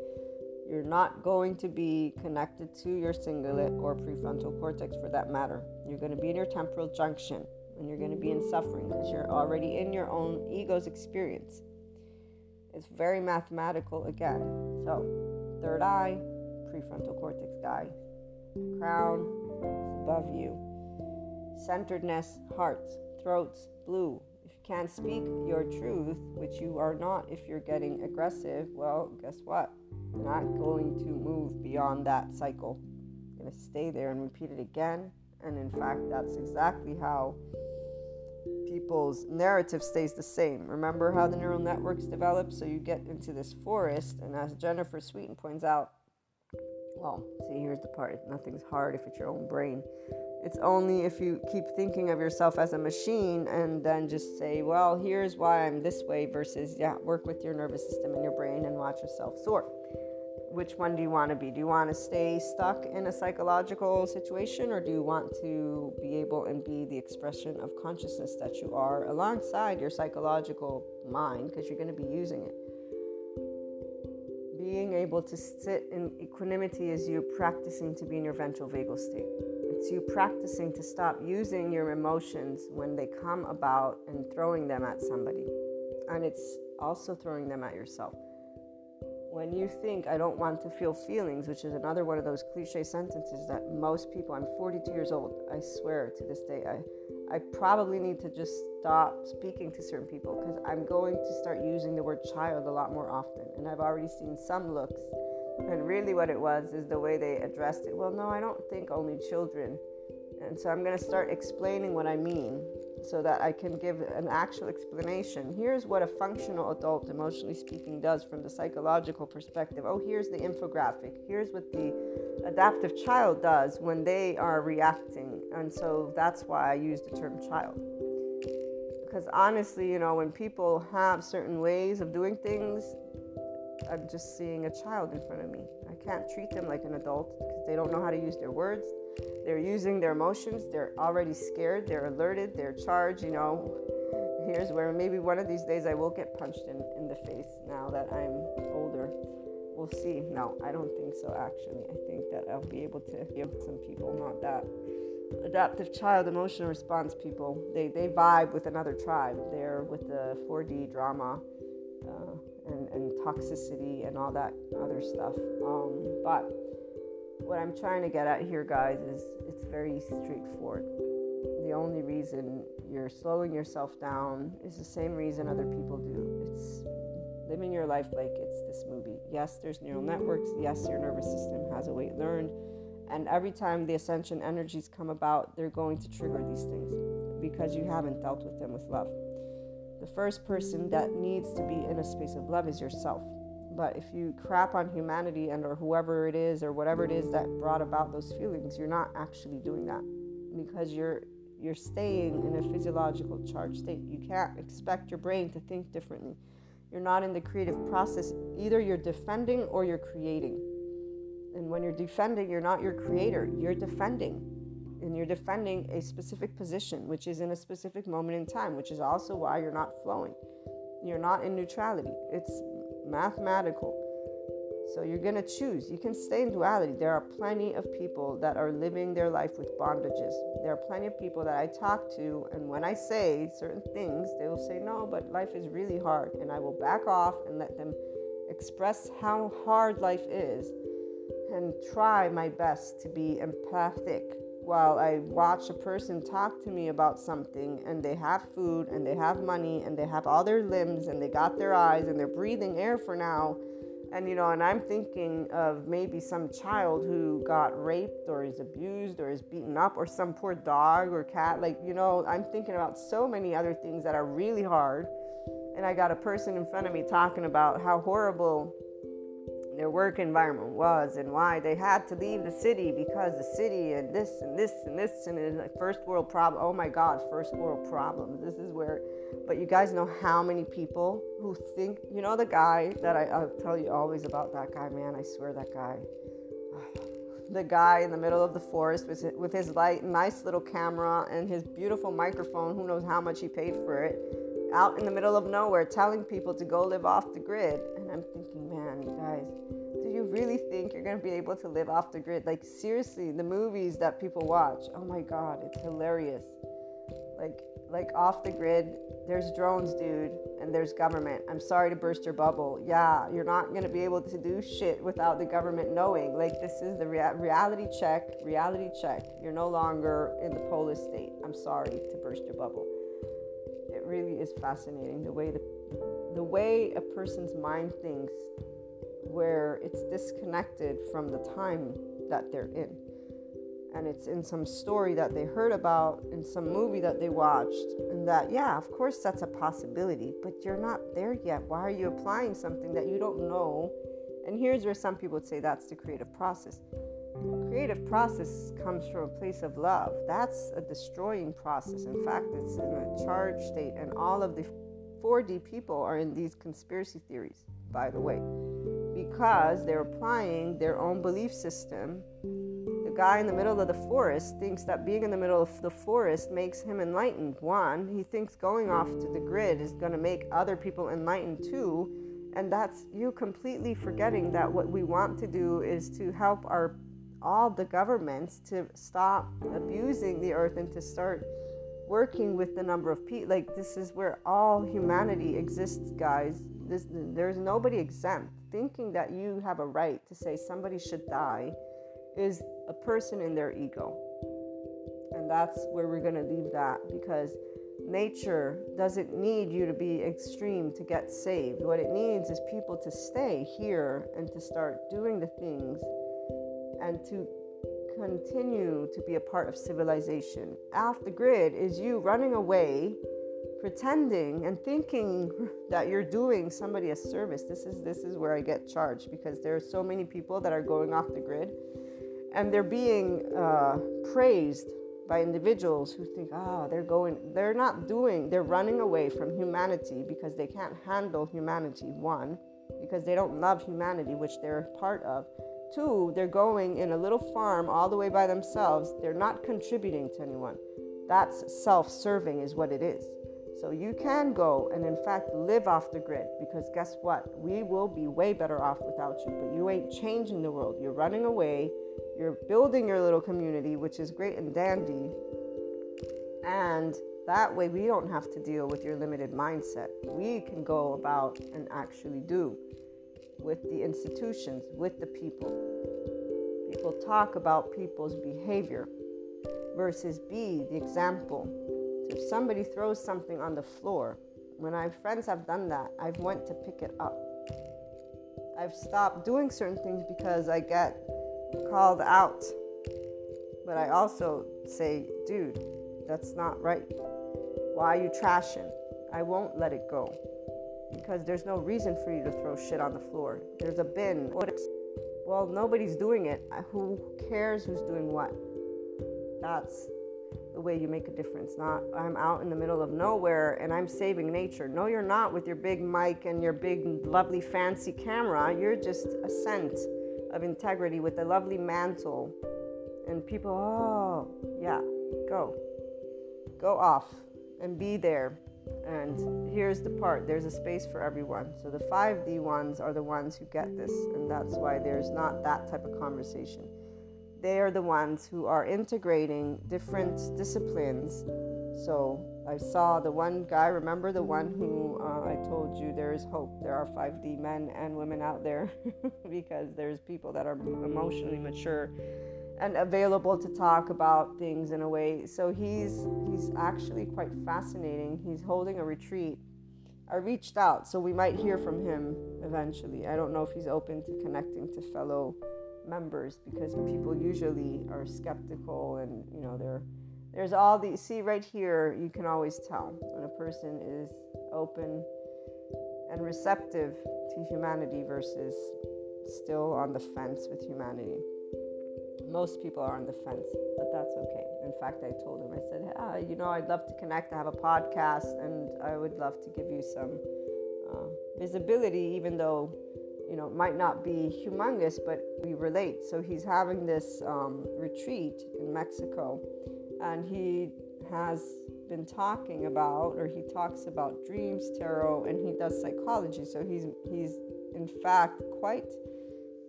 You're not going to be connected to your cingulate or prefrontal cortex for that matter. You're going to be in your temporal junction and you're going to be in suffering because you're already in your own ego's experience. It's very mathematical again. So, third eye, prefrontal cortex guy, crown above you centeredness, hearts, throats blue. If you can't speak your truth, which you are not if you're getting aggressive, well, guess what? Not going to move beyond that cycle. You're going to stay there and repeat it again. And in fact, that's exactly how people's narrative stays the same. Remember how the neural networks develop? So you get into this forest, and as Jennifer Sweeton points out, well, see, here's the part nothing's hard if it's your own brain. It's only if you keep thinking of yourself as a machine and then just say, well, here's why I'm this way, versus, yeah, work with your nervous system and your brain and watch yourself soar. Which one do you want to be? Do you want to stay stuck in a psychological situation or do you want to be able and be the expression of consciousness that you are alongside your psychological mind because you're going to be using it? Being able to sit in equanimity is you practicing to be in your ventral vagal state. It's you practicing to stop using your emotions when they come about and throwing them at somebody. And it's also throwing them at yourself. When you think, I don't want to feel feelings, which is another one of those cliche sentences that most people, I'm 42 years old, I swear to this day, I, I probably need to just stop speaking to certain people because I'm going to start using the word child a lot more often. And I've already seen some looks and really, what it was is the way they addressed it. Well, no, I don't think only children. And so I'm going to start explaining what I mean so that I can give an actual explanation. Here's what a functional adult, emotionally speaking, does from the psychological perspective. Oh, here's the infographic. Here's what the adaptive child does when they are reacting. And so that's why I use the term child. Because honestly, you know, when people have certain ways of doing things, I'm just seeing a child in front of me. I can't treat them like an adult because they don't know how to use their words. They're using their emotions. They're already scared. They're alerted. They're charged. You know, here's where maybe one of these days I will get punched in, in the face now that I'm older. We'll see. No, I don't think so, actually. I think that I'll be able to give some people, not that adaptive child emotional response people. They, they vibe with another tribe. They're with the 4D drama uh, and, and toxicity and all that other stuff. Um, but what I'm trying to get at here, guys, is it's very straightforward. The only reason you're slowing yourself down is the same reason other people do. It's living your life like it's this movie. Yes, there's neural networks. Yes, your nervous system has a way learned. And every time the ascension energies come about, they're going to trigger these things because you haven't dealt with them with love. The first person that needs to be in a space of love is yourself. But if you crap on humanity and or whoever it is or whatever it is that brought about those feelings, you're not actually doing that because you're you're staying in a physiological charged state. You can't expect your brain to think differently. You're not in the creative process. Either you're defending or you're creating. And when you're defending, you're not your creator. You're defending. And you're defending a specific position, which is in a specific moment in time, which is also why you're not flowing. You're not in neutrality. It's mathematical. So you're going to choose. You can stay in duality. There are plenty of people that are living their life with bondages. There are plenty of people that I talk to, and when I say certain things, they will say, No, but life is really hard. And I will back off and let them express how hard life is and try my best to be empathic while I watch a person talk to me about something and they have food and they have money and they have all their limbs and they got their eyes and they're breathing air for now. And you know, and I'm thinking of maybe some child who got raped or is abused or is beaten up or some poor dog or cat. Like, you know, I'm thinking about so many other things that are really hard. And I got a person in front of me talking about how horrible their work environment was and why they had to leave the city because the city and this and this and this and it's like first world problem. Oh my God, first world problems. This is where, but you guys know how many people who think, you know, the guy that I, I'll tell you always about that guy, man. I swear that guy. The guy in the middle of the forest with with his light, nice little camera and his beautiful microphone. Who knows how much he paid for it? Out in the middle of nowhere telling people to go live off the grid. And I'm thinking, man, you guys, do you really think you're going to be able to live off the grid? Like, seriously, the movies that people watch, oh my God, it's hilarious. Like, like off the grid, there's drones, dude, and there's government. I'm sorry to burst your bubble. Yeah, you're not going to be able to do shit without the government knowing. Like, this is the rea- reality check, reality check. You're no longer in the polar state. I'm sorry to burst your bubble really is fascinating the way the, the way a person's mind thinks where it's disconnected from the time that they're in. And it's in some story that they heard about in some movie that they watched and that yeah of course that's a possibility but you're not there yet. Why are you applying something that you don't know? And here's where some people would say that's the creative process creative process comes from a place of love. That's a destroying process. In fact, it's in a charged state, and all of the 4D people are in these conspiracy theories, by the way, because they're applying their own belief system. The guy in the middle of the forest thinks that being in the middle of the forest makes him enlightened. One, he thinks going off to the grid is going to make other people enlightened too. And that's you completely forgetting that what we want to do is to help our all the governments to stop abusing the earth and to start working with the number of people. Like, this is where all humanity exists, guys. This, there's nobody exempt. Thinking that you have a right to say somebody should die is a person in their ego. And that's where we're going to leave that because nature doesn't need you to be extreme to get saved. What it needs is people to stay here and to start doing the things and to continue to be a part of civilization. Off the grid is you running away, pretending and thinking that you're doing somebody a service. This is this is where I get charged because there are so many people that are going off the grid, and they're being uh, praised by individuals who think, oh, they're going, they're not doing, they're running away from humanity because they can't handle humanity. One, because they don't love humanity, which they're part of Two, they're going in a little farm all the way by themselves. They're not contributing to anyone. That's self serving, is what it is. So you can go and, in fact, live off the grid because guess what? We will be way better off without you. But you ain't changing the world. You're running away. You're building your little community, which is great and dandy. And that way, we don't have to deal with your limited mindset. We can go about and actually do with the institutions, with the people. People talk about people's behavior versus be the example. If somebody throws something on the floor, when my friends have done that, I've went to pick it up. I've stopped doing certain things because I get called out. But I also say, dude, that's not right. Why are you trashing? I won't let it go because there's no reason for you to throw shit on the floor. There's a bin. Well, nobody's doing it. Uh, who cares who's doing what? That's the way you make a difference. Not I'm out in the middle of nowhere and I'm saving nature. No, you're not with your big mic and your big, lovely, fancy camera. You're just a scent of integrity with a lovely mantle. And people, oh, yeah, go. Go off and be there and here's the part there's a space for everyone. So the 5D ones are the ones who get this, and that's why there's not that type of conversation. They are the ones who are integrating different disciplines. So I saw the one guy, remember the one who uh, I told you there is hope. There are 5D men and women out there because there's people that are emotionally mature and available to talk about things in a way. So he's he's actually quite fascinating. He's holding a retreat. I reached out, so we might hear from him eventually. I don't know if he's open to connecting to fellow members because people usually are skeptical and you know they're there's all these see right here you can always tell when a person is open and receptive to humanity versus still on the fence with humanity most people are on the fence, but that's okay. In fact, I told him, I said, ah, you know, I'd love to connect. I have a podcast, and I would love to give you some uh, visibility, even though, you know, it might not be humongous, but we relate. So he's having this um, retreat in Mexico, and he has been talking about, or he talks about dreams, tarot, and he does psychology. So he's he's in fact quite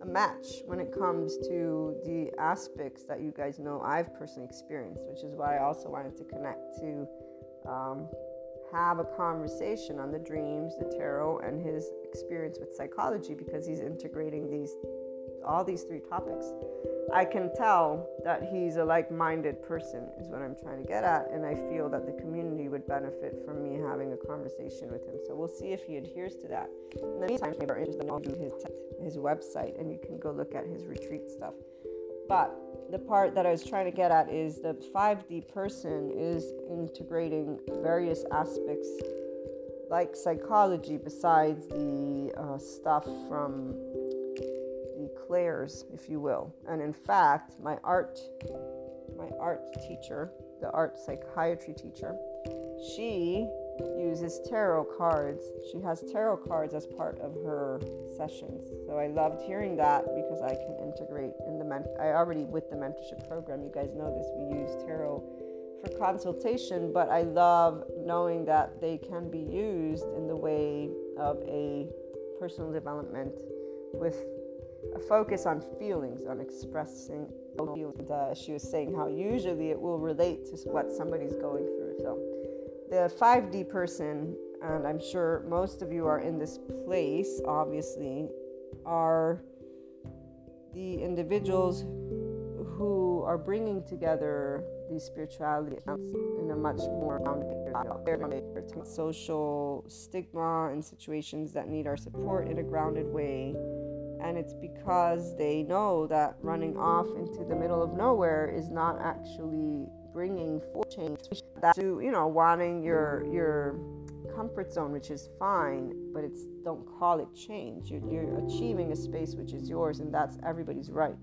a match when it comes to the aspects that you guys know I've personally experienced, which is why I also wanted to connect to um, have a conversation on the dreams, the tarot, and his experience with psychology because he's integrating these all these three topics. I can tell that he's a like minded person, is what I'm trying to get at. And I feel that the community would benefit from me having a conversation with him. So we'll see if he adheres to that. In the meantime, if you're interested, I'll do his, his website and you can go look at his retreat stuff. But the part that I was trying to get at is the 5D person is integrating various aspects like psychology besides the uh, stuff from Claire's, if you will. And in fact, my art, my art teacher, the art psychiatry teacher, she uses tarot cards. She has tarot cards as part of her sessions. So I loved hearing that because I can integrate in the ment. I already with the mentorship program. You guys know this. We use tarot for consultation, but I love knowing that they can be used in the way of a personal development with a focus on feelings, on expressing feelings. Uh, she was saying how usually it will relate to what somebody's going through. So, the 5D person, and I'm sure most of you are in this place, obviously, are the individuals who are bringing together the spirituality in a much more social stigma and situations that need our support in a grounded way and it's because they know that running off into the middle of nowhere is not actually bringing change. To you know wanting your your comfort zone which is fine but it's don't call it change. You're, you're achieving a space which is yours and that's everybody's right.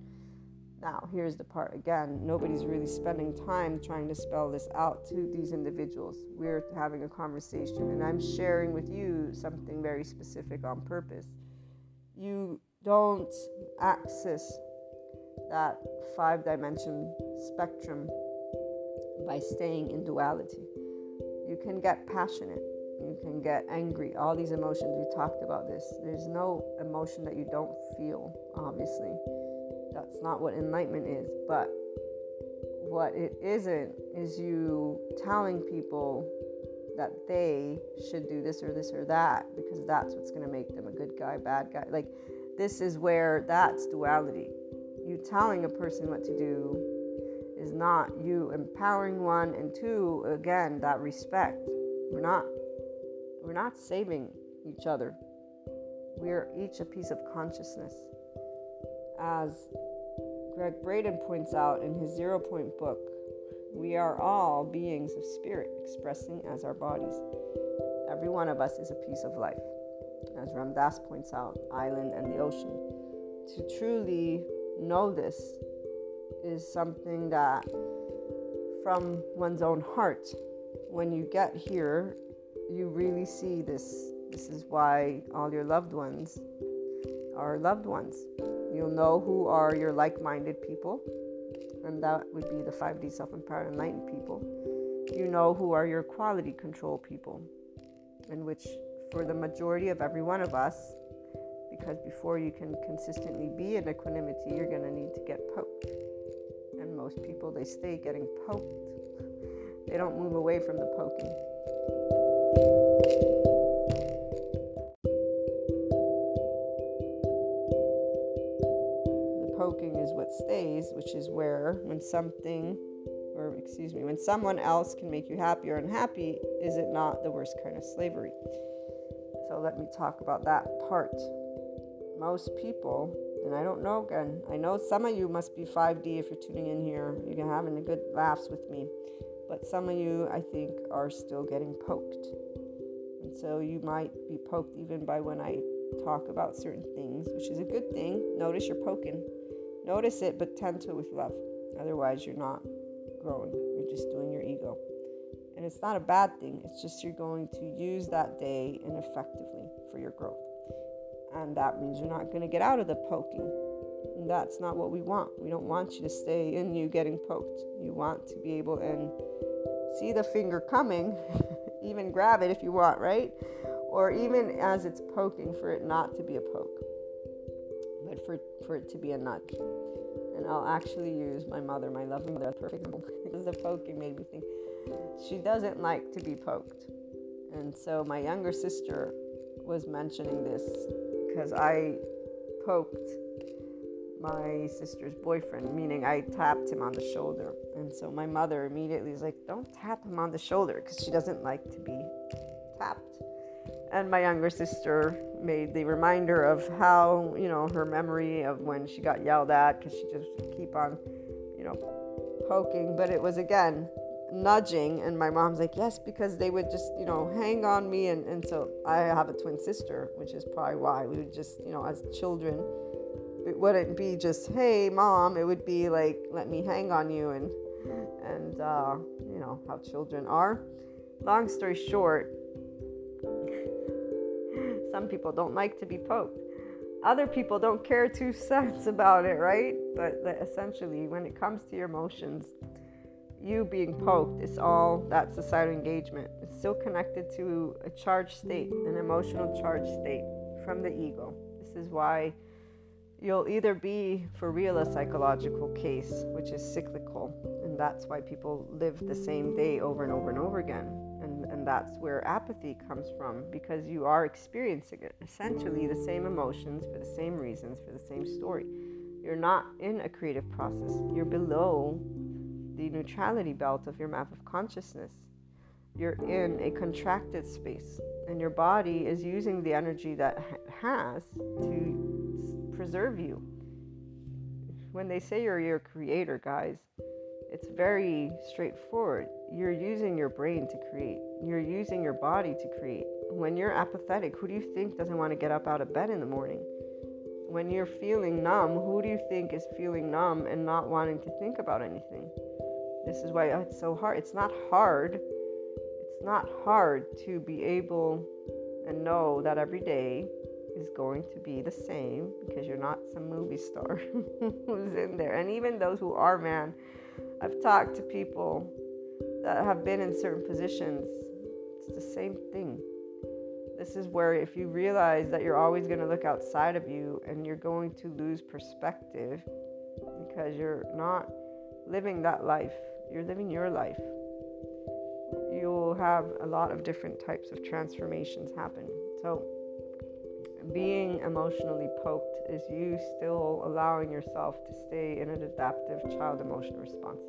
Now here's the part again. Nobody's really spending time trying to spell this out to these individuals. We're having a conversation and i'm sharing with you something very specific on purpose. You don't access that five dimension spectrum by staying in duality. You can get passionate, you can get angry, all these emotions. We talked about this. There's no emotion that you don't feel, obviously. That's not what enlightenment is. But what it isn't is you telling people that they should do this or this or that because that's what's going to make them a good guy, bad guy. Like, this is where that's duality. You telling a person what to do is not you empowering one, and two, again, that respect. We're not we're not saving each other. We're each a piece of consciousness. As Gregg Braden points out in his zero point book, we are all beings of spirit expressing as our bodies. Every one of us is a piece of life. As Ram Dass points out, island and the ocean. To truly know this is something that from one's own heart, when you get here you really see this. This is why all your loved ones are loved ones. You'll know who are your like minded people, and that would be the 5D self empowered enlightened people. You know who are your quality control people, in which, for the majority of every one of us, because before you can consistently be in equanimity, you're going to need to get poked. And most people, they stay getting poked, they don't move away from the poking. The poking is what stays, which is where when something, or excuse me, when someone else can make you happy or unhappy, is it not the worst kind of slavery? So let me talk about that part. Most people, and I don't know again, I know some of you must be 5D if you're tuning in here. You're having a good laughs with me. But some of you, I think, are still getting poked. And so you might be poked even by when I talk about certain things, which is a good thing. Notice you're poking. Notice it, but tend to it with love. Otherwise, you're not growing. You're just doing your ego. And it's not a bad thing, it's just you're going to use that day ineffectively for your growth. And that means you're not going to get out of the poking. And that's not what we want. We don't want you to stay in you getting poked. You want to be able and see the finger coming even grab it if you want, right? Or even as it's poking, for it not to be a poke, but for, for it to be a nudge. And I'll actually use my mother, my lovely mother, perfect example, because the poking made me think she doesn't like to be poked. And so my younger sister was mentioning this because I poked my sister's boyfriend, meaning I tapped him on the shoulder. And so my mother immediately was like, Don't tap him on the shoulder because she doesn't like to be tapped. And my younger sister made the reminder of how, you know, her memory of when she got yelled at because she just keep on, you know, poking. But it was again nudging. And my mom's like, Yes, because they would just, you know, hang on me. And, and so I have a twin sister, which is probably why we would just, you know, as children, it wouldn't be just hey mom it would be like let me hang on you and and uh, you know how children are long story short some people don't like to be poked other people don't care two cents about it right but essentially when it comes to your emotions you being poked is all that societal engagement it's still connected to a charged state an emotional charged state from the ego this is why you'll either be for real a psychological case, which is cyclical, and that's why people live the same day over and over and over again. And, and that's where apathy comes from because you are experiencing it, essentially the same emotions for the same reasons, for the same story. You're not in a creative process, you're below the neutrality belt of your map of consciousness. You're in a contracted space, and your body is using the energy that it has to preserve you. When they say you're your creator, guys, it's very straightforward. You're using your brain to create, you're using your body to create. When you're apathetic, who do you think doesn't want to get up out of bed in the morning? When you're feeling numb, who do you think is feeling numb and not wanting to think about anything? This is why oh, it's so hard. It's not hard. It's not hard to be able and know that every day is going to be the same because you're not some movie star who's in there. And even those who are, man, I've talked to people that have been in certain positions. It's the same thing. This is where if you realize that you're always going to look outside of you and you're going to lose perspective because you're not living that life, you're living your life. You'll have a lot of different types of transformations happen. So, being emotionally poked is you still allowing yourself to stay in an adaptive child emotion response.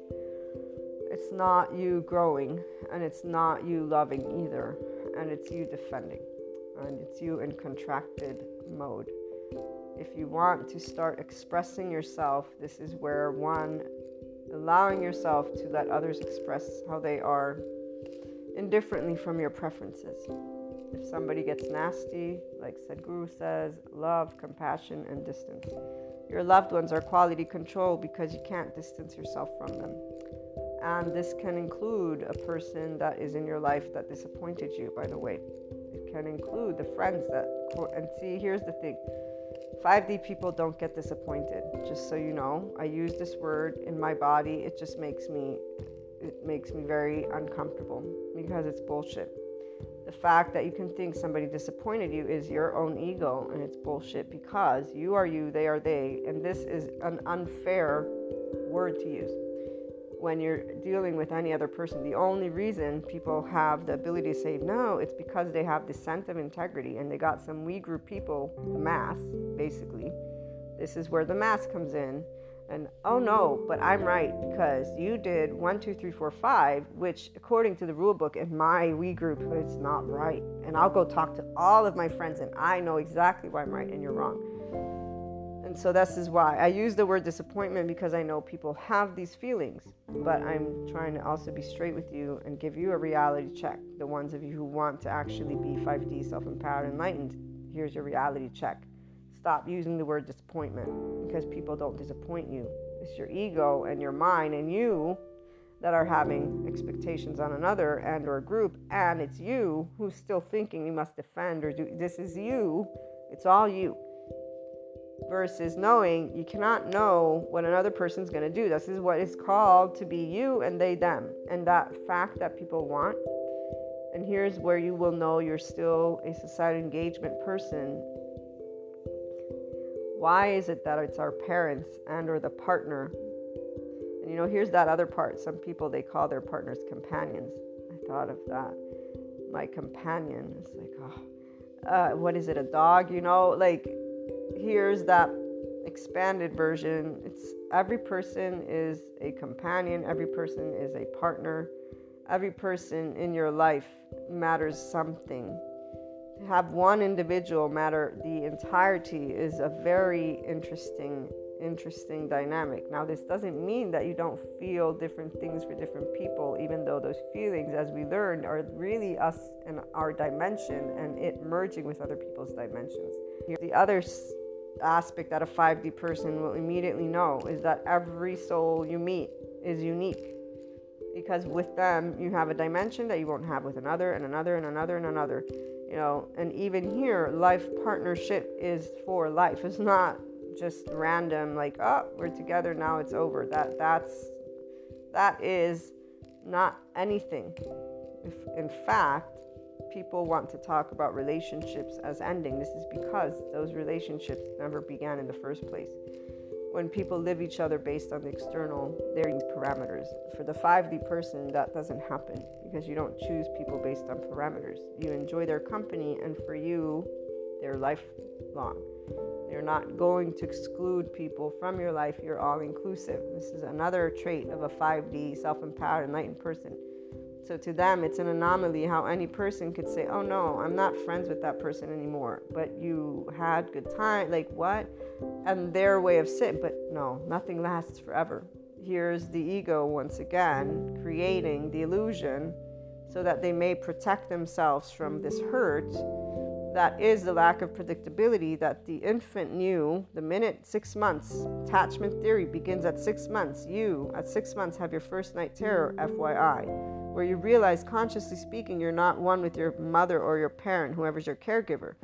It's not you growing and it's not you loving either, and it's you defending and it's you in contracted mode. If you want to start expressing yourself, this is where one, allowing yourself to let others express how they are indifferently from your preferences. If somebody gets nasty, like Sadhguru says, love, compassion, and distance. Your loved ones are quality control because you can't distance yourself from them. And this can include a person that is in your life that disappointed you, by the way. It can include the friends that, and see, here's the thing 5D people don't get disappointed, just so you know. I use this word in my body, it just makes me it makes me very uncomfortable because it's bullshit. The fact that you can think somebody disappointed you is your own ego and it's bullshit because you are you, they are they, and this is an unfair word to use when you're dealing with any other person. The only reason people have the ability to say no, it's because they have the sense of integrity and they got some we group people, the mass, basically. This is where the mass comes in and oh no, but I'm right because you did one, two, three, four, five, which according to the rule book in my we group, it's not right. And I'll go talk to all of my friends and I know exactly why I'm right and you're wrong. And so this is why I use the word disappointment because I know people have these feelings, but I'm trying to also be straight with you and give you a reality check. The ones of you who want to actually be 5D self empowered, enlightened, here's your reality check stop using the word disappointment because people don't disappoint you. It's your ego and your mind and you that are having expectations on another and or group and it's you who's still thinking you must defend or do this is you. It's all you. Versus knowing you cannot know what another person's going to do. This is what is called to be you and they them. And that fact that people want. And here's where you will know you're still a society engagement person. Why is it that it's our parents and or the partner? And you know here's that other part. Some people they call their partners companions. I thought of that. My companion is like oh uh, what is it a dog? You know like here's that expanded version it's every person is a companion every person is a partner every person in your life matters something. To have one individual matter the entirety is a very interesting interesting dynamic. Now this doesn't mean that you don't feel different things for different people even though those feelings as we learned are really us and our dimension and it merging with other people's dimensions the other aspect that a 5d person will immediately know is that every soul you meet is unique. Because with them you have a dimension that you won't have with another and another and another and another. You know and even here life partnership is for life. It's not just random like oh we're together now it's over. That that's that is not anything. If in fact people want to talk about relationships as ending this is because those relationships never began in the first place when people live each other based on the external their parameters. For the 5D person, that doesn't happen because you don't choose people based on parameters. You enjoy their company, and for you, they're lifelong. You're not going to exclude people from your life. You're all inclusive. This is another trait of a 5D self empowered, enlightened person. So to them, it's an anomaly how any person could say, "Oh no, I'm not friends with that person anymore." But you had good time, like what? And their way of saying, but no, nothing lasts forever. Here's the ego once again creating the illusion so that they may protect themselves from this hurt that is the lack of predictability that the infant knew the minute six months. Attachment theory begins at six months. You, at six months, have your first night terror, FYI, where you realize, consciously speaking, you're not one with your mother or your parent, whoever's your caregiver.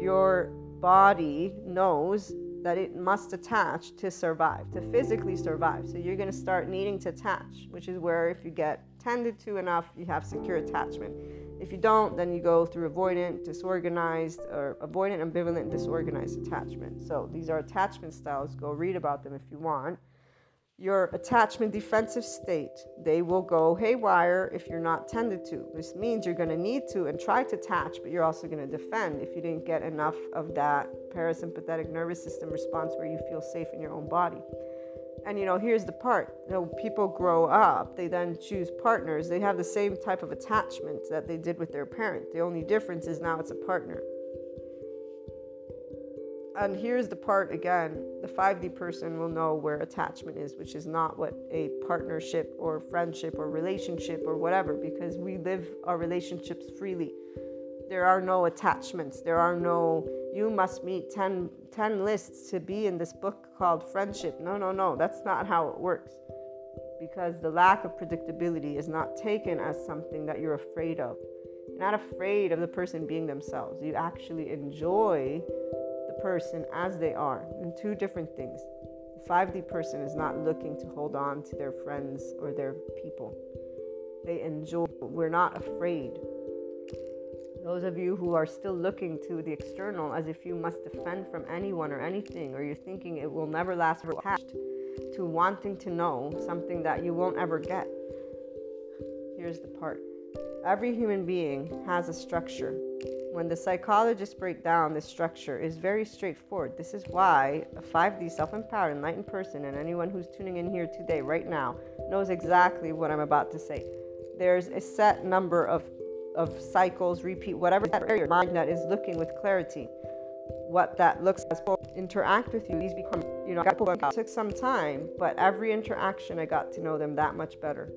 You're body knows that it must attach to survive, to physically survive. So you're going to start needing to attach, which is where if you get tended to enough, you have secure attachment. If you don't, then you go through avoidant, disorganized, or avoidant, ambivalent, disorganized attachment. So these are attachment styles. Go read about them if you want. Your attachment defensive state, they will go haywire if you're not tended to. This means you're going to need to and try to attach, but you're also going to defend if you didn't get enough of that parasympathetic nervous system response where you feel safe in your own body. And you know, here's the part. You know, people grow up, they then choose partners. They have the same type of attachment that they did with their parent. The only difference is now it's a partner. And here's the part again the 5D person will know where attachment is, which is not what a partnership or friendship or relationship or whatever, because we live our relationships freely. There are no attachments. There are no, you must meet 10 10 lists to be in this book called Friendship. No, no, no, that's not how it works. Because the lack of predictability is not taken as something that you're afraid of. You're not afraid of the person being themselves. You actually enjoy person as they are. And two different things. The 5D person is not looking to hold on to their friends or their people. They enjoy, we're not afraid those of you who are still looking to the external as if you must defend from anyone or anything, or you're thinking it will never last, attached to wanting to know something that you won't ever get. Here's the part every human being has a structure. When the psychologists break down this structure is very straightforward. This is why a 5D self-empowered enlightened person and anyone who's tuning in here today right now knows exactly what I'm about to say. There's a set number of of cycles, repeat, whatever that area mind that is looking with clarity, what that looks as interact with you. These become, you know, it took some time, but every interaction I got to know them that much better.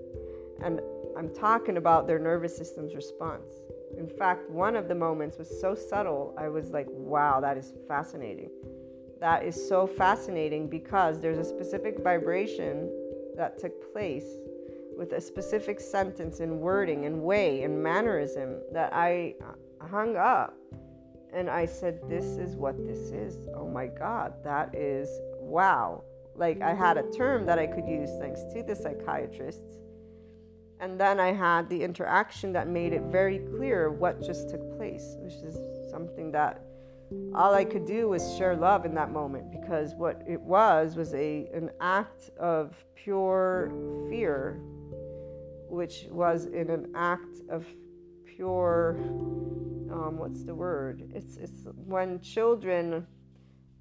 And I'm talking about their nervous system's response. In fact, one of the moments was so subtle, I was like, wow, that is fascinating. That is so fascinating because there's a specific vibration that took place with a specific sentence and wording and way and mannerism that I uh, hung up and I said, This is what this is. Oh my God, that is wow. Like I had a term that I could use thanks to the psychiatrists. And then I had the interaction that made it very clear what just took place, which is something that all I could do was share love in that moment because what it was was a an act of pure fear which was in an act of pure um, what's the word? It's it's when children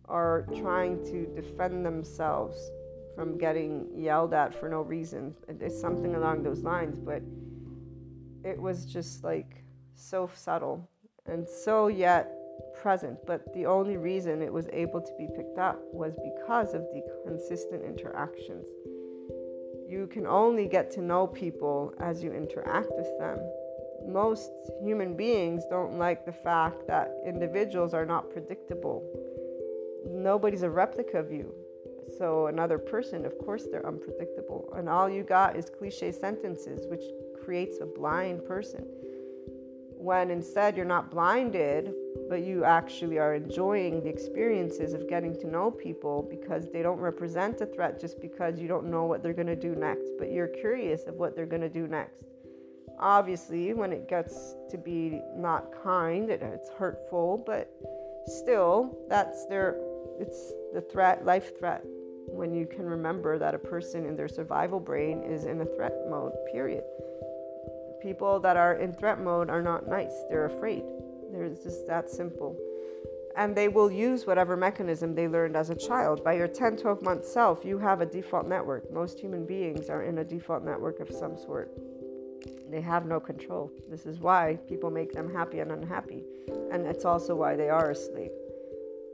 are trying to defend themselves from getting yelled at for no reason it's something along those lines but it was just like so subtle and so yet present but the only reason it was able to be picked up was because of the consistent interactions you can only get to know people as you interact with them. Most human beings don't like the fact that individuals are not predictable. Nobody's a replica of you. So, another person, of course, they're unpredictable. And all you got is cliche sentences, which creates a blind person. When instead you're not blinded but you actually are enjoying the experiences of getting to know people because they don't represent a threat just because you don't know what they're going to do next, but you're curious of what they're going to do next. Obviously, when it gets to be not kind, it's hurtful, but still, that's their, it's the threat, life threat. When you can remember that a person in their survival brain is in a threat mode, period. People that are in threat mode are not nice, they're afraid. There's just that simple. And they will use whatever mechanism they learned as a child. By your 10, 12 month self, you have a default network. Most human beings are in a default network of some sort. They have no control. This is why people make them happy and unhappy. And it's also why they are a slave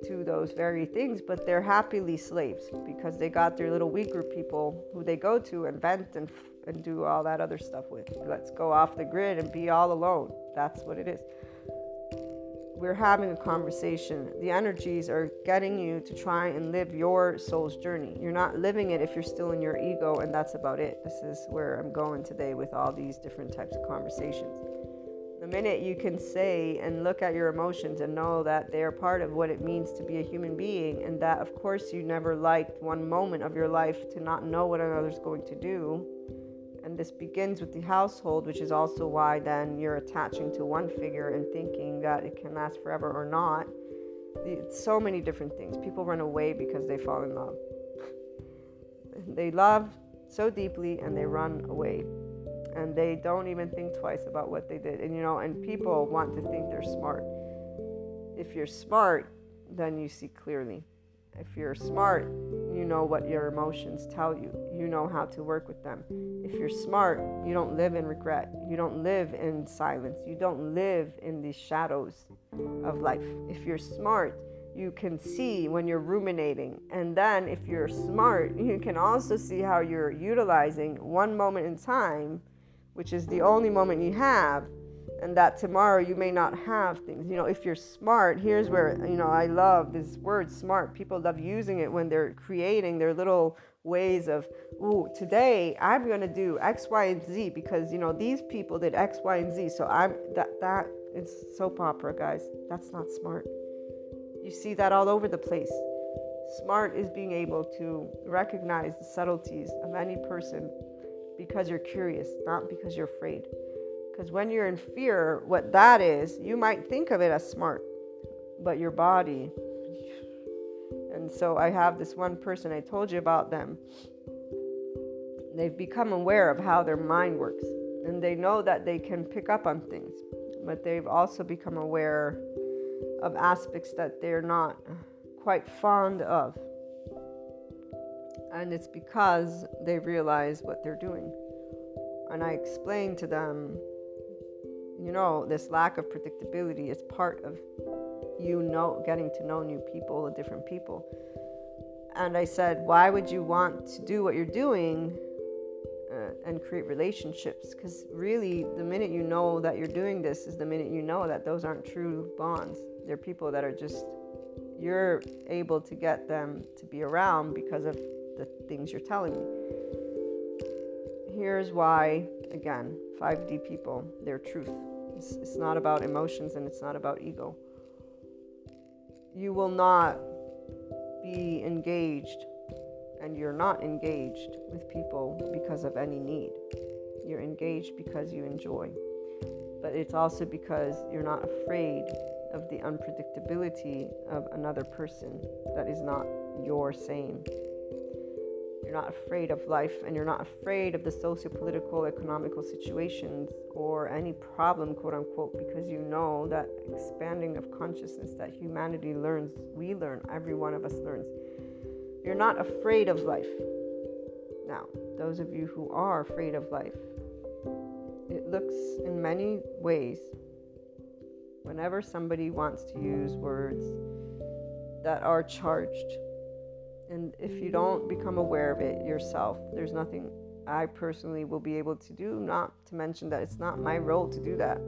to those very things, but they're happily slaves because they got their little weak group people who they go to and vent and, and do all that other stuff with. Let's go off the grid and be all alone. That's what it is we're having a conversation. The energies are getting you to try and live your soul's journey. You're not living it if you're still in your ego, and that's about it. This is where I'm going today with all these different types of conversations. The minute you can say and look at your emotions and know that they are part of what it means to be a human being, and that of course you never liked one moment of your life to not know what another's going to do. And this begins with the household, which is also why then you're attaching to one figure and thinking that it can last forever or not. It's so many different things. People run away because they fall in love. they love so deeply and they run away and they don't even think twice about what they did. And you know, and people want to think they're smart. If you're smart, then you see clearly. If you're smart, you know what your emotions tell you. You know how to work with them. If you're smart, you don't live in regret. You don't live in silence. You don't live in the shadows of life. If you're smart, you can see when you're ruminating. And then if you're smart, you can also see how you're utilizing one moment in time which is the only moment you have, and that tomorrow you may not have things. You know, if you're smart, here's where, you know, I love this word smart. People love using it when they're creating their little ways of, ooh, today I'm going to do X, Y, and Z because, you know, these people did X, Y, and Z. So I'm that, that, it's soap opera, guys. That's not smart. You see that all over the place. Smart is being able to recognize the subtleties of any person because you're curious, not because you're afraid. Because when you're in fear, what that is, you might think of it as smart, but your body. And so I have this one person, I told you about them. They've become aware of how their mind works, and they know that they can pick up on things, but they've also become aware of aspects that they're not quite fond of and it's because they realize what they're doing. And I explained to them, you know, this lack of predictability is part of you know getting to know new people, different people. And I said, why would you want to do what you're doing uh, and create relationships? Because really, the minute you know that you're doing this is the minute you know that those aren't true bonds. They're people that are just you're able to get them to be around because of the things you're telling me. Here's why, again, 5D people, their truth. It's, it's not about emotions and it's not about ego. You will not be engaged, and you're not engaged with people because of any need. You're engaged because you enjoy. But it's also because you're not afraid of the unpredictability of another person that is not your same. You're not afraid of life and you're not afraid of the socio-political, economical situations or any problem, quote unquote, because you know that expanding of consciousness that humanity learns, we learn, every one of us learns. You're not afraid of life. Now, those of you who are afraid of life, it looks in many ways whenever somebody wants to use words that are charged and if you don't become aware of it yourself, there's nothing I personally will be able to do, not to mention that it's not my role to do that.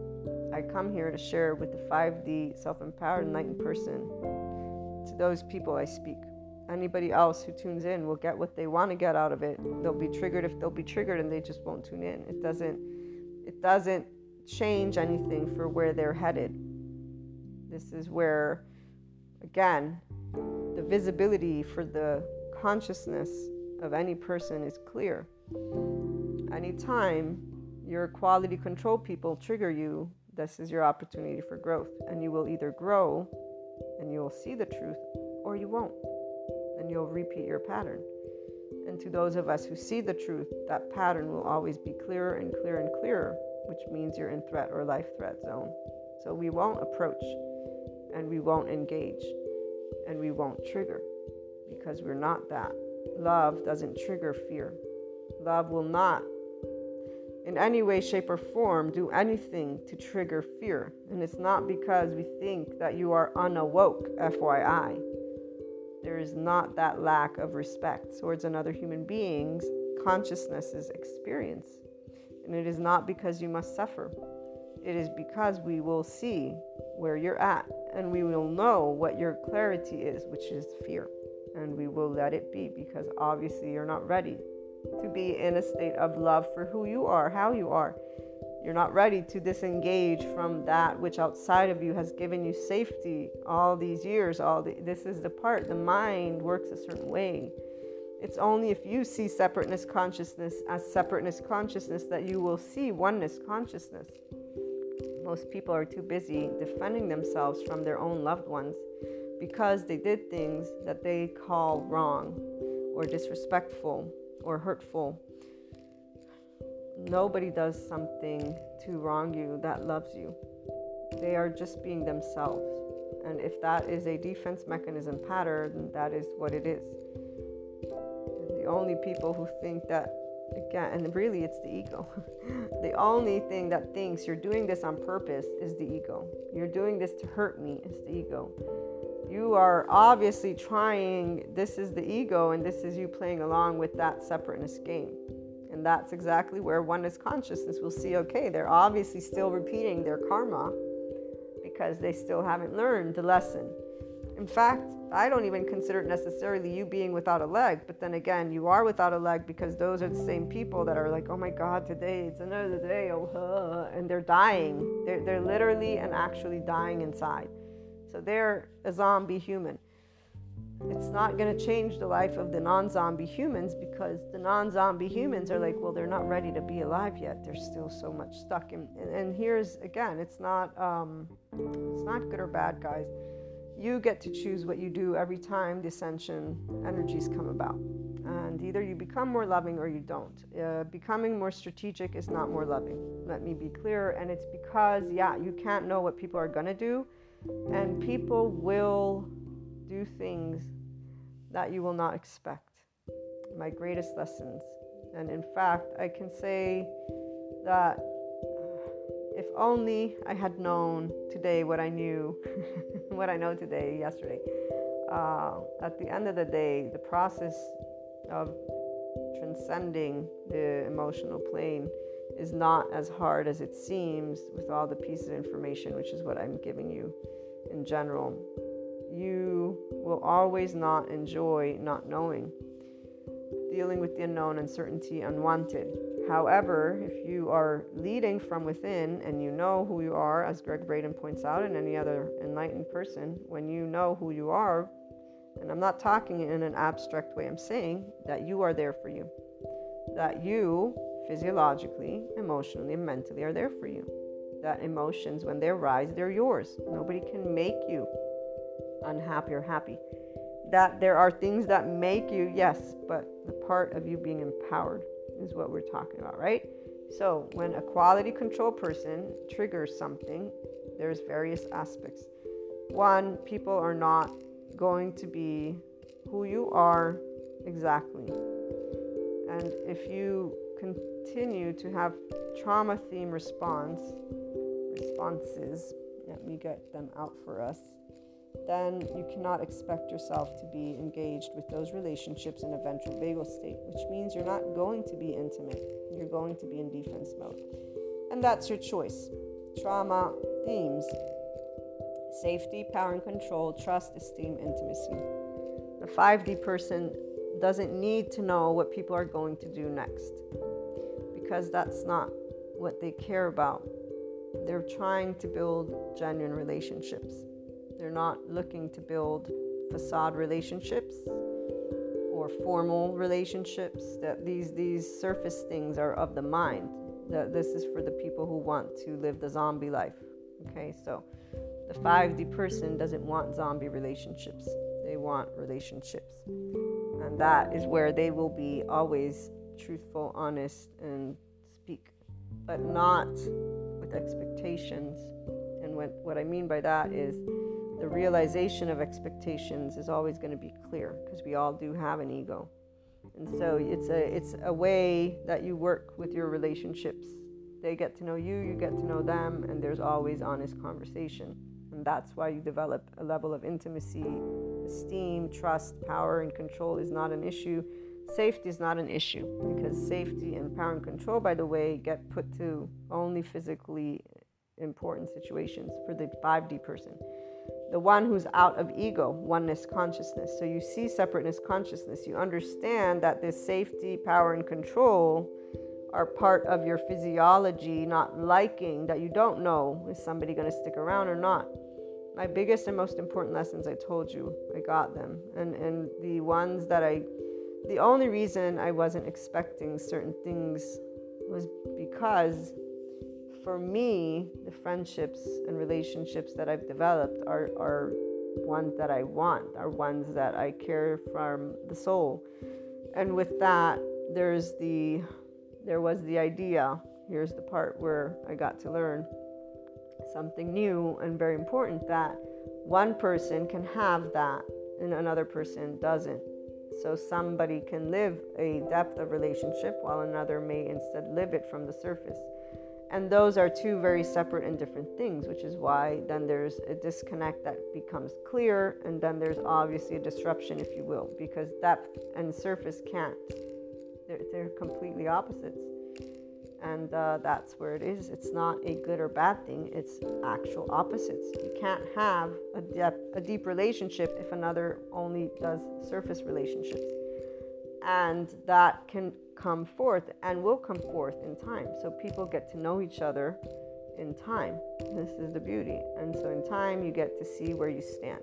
I come here to share with the 5D self empowered enlightened person. To those people I speak. Anybody else who tunes in will get what they want to get out of it. They'll be triggered if they'll be triggered and they just won't tune in. It doesn't it doesn't change anything for where they're headed. This is where again, visibility for the consciousness of any person is clear. Anytime your quality control people trigger you, this is your opportunity for growth. And you will either grow and you will see the truth, or you won't. And you'll repeat your pattern. And to those of us who see the truth, that pattern will always be clearer and clearer and clearer, which means you're in threat or life threat zone. So we won't approach and we won't engage and we won't trigger because we're not that. Love doesn't trigger fear. Love will not, in any way, shape, or form, do anything to trigger fear. And it's not because we think that you are unawoke, FYI. There is not that lack of respect towards another human being's consciousness's experience. And it is not because you must suffer. It is because we will see where you're at and we will know what your clarity is, which is fear. And we will let it be because obviously you're not ready to be in a state of love for who you are, how you are. You're not ready to disengage from that which outside of you has given you safety all these years. All the, this is the part. The mind works a certain way. It's only if you see separateness consciousness as separateness consciousness that you will see oneness consciousness. Most people are too busy defending themselves from their own loved ones because they did things that they call wrong or disrespectful or hurtful Nobody does something to wrong you that loves you. They are just being themselves. And if that is a defense mechanism pattern, that is what it is. The only people who think that, again, and really it's the ego. the only thing that thinks you're doing this on purpose is the ego. You're doing this to hurt me, is the ego. You are obviously trying, this is the ego, and this is you playing along with that separateness game. And that's exactly where oneness consciousness will see okay, they're obviously still repeating their karma because they still haven't learned the lesson. In fact, I don't even consider it necessarily you being without a leg, but then again, you are without a leg because those are the same people that are like, oh my God, today it's another day, oh, and they're dying. They're, they're literally and actually dying inside. So they're a zombie human it's not going to change the life of the non zombie humans because the non zombie humans are like, well, they're not ready to be alive yet. They're still so much stuck in. And, and here's again, it's not, um, it's not good or bad, guys. You get to choose what you do every time dissension energies come about. And either you become more loving or you don't. Uh, becoming more strategic is not more loving. Let me be clear. And it's because, yeah, you can't know what people are going to do. And people will do things that you will not expect. My greatest lessons. And in fact, I can say that if only I had known today what I knew, what I know today, yesterday. Uh, at the end of the day, the process of transcending the emotional plane is not as hard as it seems with all the pieces of information, which is what I'm giving you in general you will always not enjoy not knowing, dealing with the unknown, uncertainty, unwanted. However, if you are leading from within and you know who you are, as Gregg Braden points out, and any other enlightened person, when you know who you are, and I'm not talking in an abstract way, I'm saying that you are there for you, that you physiologically, emotionally, and mentally are there for you. That emotions, when they arise, they're yours. Nobody can make you unhappy or happy. That there are things that make you, yes, but the part of you being empowered is what we're talking about, right? So, when a quality control person triggers something, there's various aspects. One, people are not going to be who you are exactly. And if you continue to have trauma theme response responses, let me get them out for us then you cannot expect yourself to be engaged with those relationships in a ventral vagal state, which means you're not going to be intimate. You're going to be in defense mode. And that's your choice. Trauma themes safety, power and control, trust, esteem, intimacy. The 5D person doesn't need to know what people are going to do next because that's not what they care about. They're trying to build genuine relationships. They're not looking to build facade relationships or formal relationships. That these these surface things are of the mind. That this is for the people who want to live the zombie life. Okay, so the 5D person doesn't want zombie relationships. They want relationships. And that is where they will be always truthful, honest, and speak, but not with expectations. And what, what I mean by that is the realization of expectations is always going to be clear because we all do have an ego. And so it's a it's a way that you work with your relationships. They get to know you, you get to know them, and there's always honest conversation. And that's why you develop a level of intimacy, esteem, trust, power, and control is not an issue. Safety is not an issue because safety and power and control, by the way, get put to only physically important situations for the 5D person the one who's out of ego, oneness consciousness. So you see separateness consciousness. You understand that this safety, power, and control are part of your physiology, not liking that you don't know is somebody going to stick around or not. My biggest and most important lessons, I told you, I got them. And, and the ones that I, the only reason I wasn't expecting certain things was because for me, the friendships and relationships that I've developed are, are ones that I want, are ones that I care from the soul. And with that, there's the there was the idea. Here's the part where I got to learn something new and very important that one person can have that and another person doesn't. So somebody can live a depth of relationship while another may instead live it from the surface. And those are two very separate and different things, which is why then there's a disconnect that becomes clear, and then there's obviously a disruption, if you will, because depth and surface can't. They're, they're completely opposites. And uh, that's where it is. It's not a good or bad thing, it's actual opposites. You can't have a, a deep relationship if another only does surface relationships. And that can come forth and will come forth in time. So people get to know each other in time. This is the beauty. And so in time, you get to see where you stand.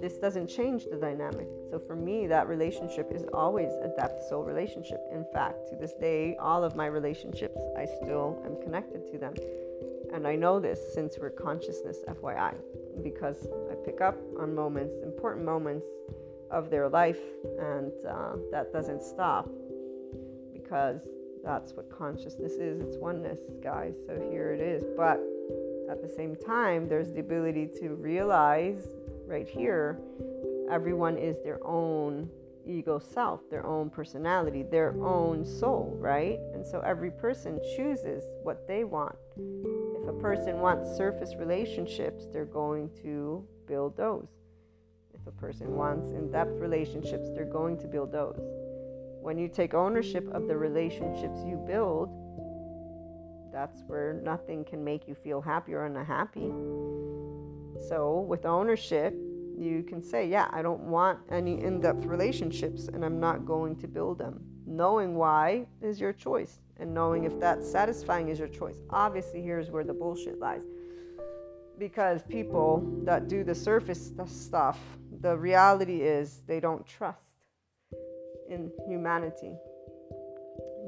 This doesn't change the dynamic. So for me, that relationship is always a depth soul relationship. In fact, to this day, all of my relationships, I still am connected to them. And I know this since we're consciousness, FYI, because I pick up on moments, important moments of their life, and uh, that doesn't stop because that's what consciousness is it's oneness, guys. So here it is. But at the same time, there's the ability to realize right here everyone is their own ego self, their own personality, their own soul, right? And so every person chooses what they want. If a person wants surface relationships, they're going to build those. If a person wants in depth relationships, they're going to build those. When you take ownership of the relationships you build, that's where nothing can make you feel happy or unhappy. So, with ownership, you can say, Yeah, I don't want any in depth relationships and I'm not going to build them. Knowing why is your choice, and knowing if that's satisfying is your choice. Obviously, here's where the bullshit lies. Because people that do the surface stuff, the reality is they don't trust in humanity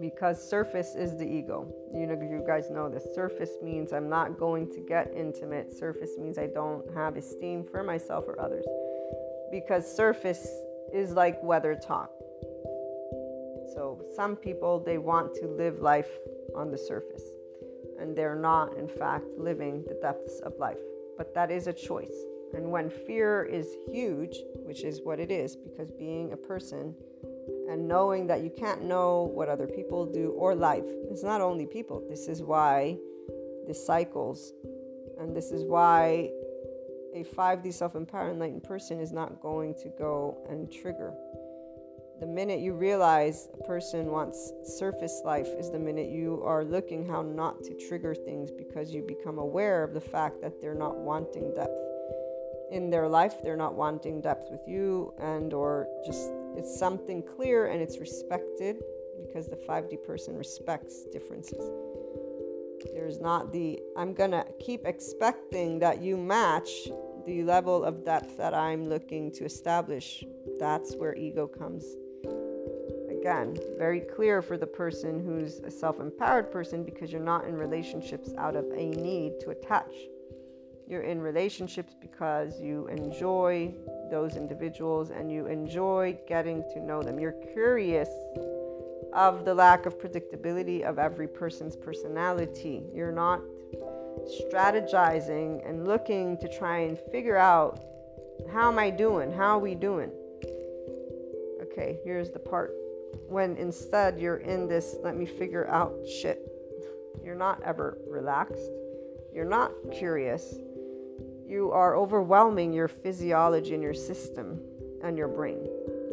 because surface is the ego. You know, you guys know this. Surface means I'm not going to get intimate. Surface means I don't have esteem for myself or others. Because surface is like weather talk. So some people they want to live life on the surface and they're not in fact living the depths of life. But that is a choice. And when fear is huge, which is what it is because being a person and knowing that you can't know what other people do or life. It's not only people. This is why the cycles, and this is why a 5D self empowered enlightened person is not going to go and trigger. The minute you realize a person wants surface life is the minute you are looking how not to trigger things because you become aware of the fact that they're not wanting depth in their life they're not wanting depth with you and or just it's something clear and it's respected because the 5D person respects differences. There's not the, I'm going to keep expecting that you match the level of depth that I'm looking to establish. That's where ego comes. Again, very clear for the person who's a self empowered person because you're not in relationships out of a need to attach. You're in relationships because you enjoy those individuals and you enjoy getting to know them. You're curious of the lack of predictability of every person's personality. You're not strategizing and looking to try and figure out how am I doing? How are we doing? Okay, here's the part when instead you're in this let me figure out shit. You're not ever relaxed. You're not curious you are overwhelming your physiology and your system and your brain,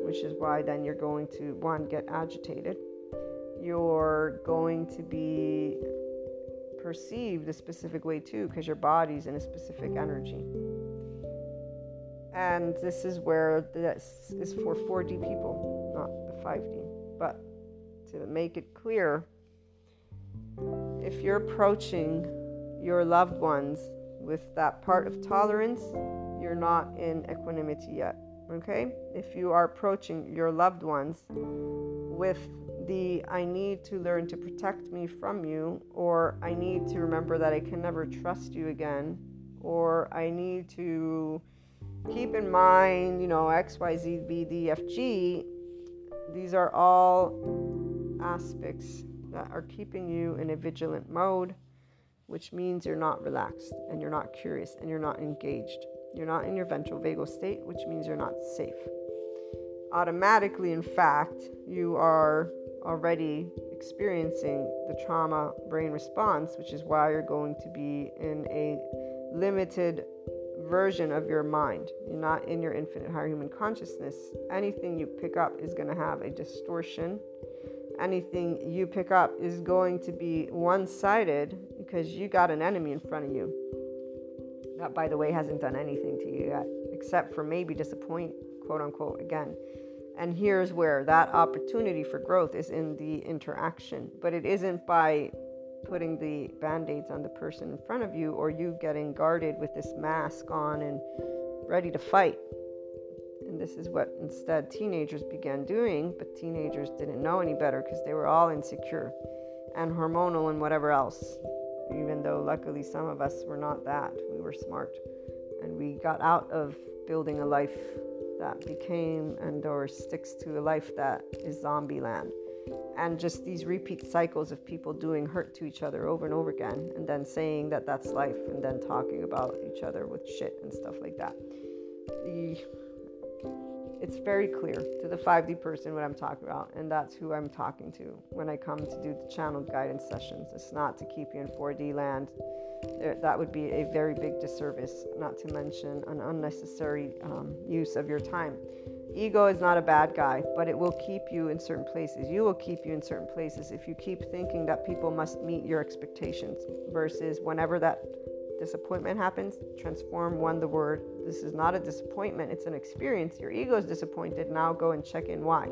which is why then you're going to one get agitated. You're going to be perceived a specific way too because your body's in a specific energy. And this is where this is for 4D people, not the 5D. But to make it clear, if you're approaching your loved ones with that part of tolerance, you're not in equanimity yet. Okay? If you are approaching your loved ones with the I need to learn to protect me from you, or I need to remember that I can never trust you again, or I need to keep in mind, you know, X, Y, Z, B, D, F, G, these are all aspects that are keeping you in a vigilant mode, which means you're not relaxed and you're not curious and you're not engaged. You're not in your ventral vagal state, which means you're not safe. Automatically, in fact, you are already experiencing the trauma brain response, which is why you're going to be in a limited version of your mind. You're not in your infinite higher human consciousness. Anything you pick up is going to have a distortion. Anything you pick up is going to be one sided because you got an enemy in front of you. That, by the way, hasn't done anything to you yet, except for maybe disappoint, quote unquote, again. And here's where that opportunity for growth is in the interaction, but it isn't by putting the band aids on the person in front of you or you getting guarded with this mask on and ready to fight. And this is what instead teenagers began doing, but teenagers didn't know any better because they were all insecure and hormonal and whatever else. Even though luckily some of us were not that, we were smart and we got out of building a life that became and or sticks to a life that is zombie land and just these repeat cycles of people doing hurt to each other over and over again and then saying that that's life and then talking about each other with shit and stuff like that it's very clear to the 5d person what i'm talking about and that's who i'm talking to when i come to do the channeled guidance sessions. It's not to keep you in 4d land. That would be a very big disservice not to mention an unnecessary um, use of your time. Ego is not a bad guy, but it will keep you in certain places. You will keep you in certain places if you keep thinking that people must meet your expectations versus whenever that disappointment happens, transform one the word. This is not a disappointment, it's an experience. Your ego is disappointed. Now go and check in why.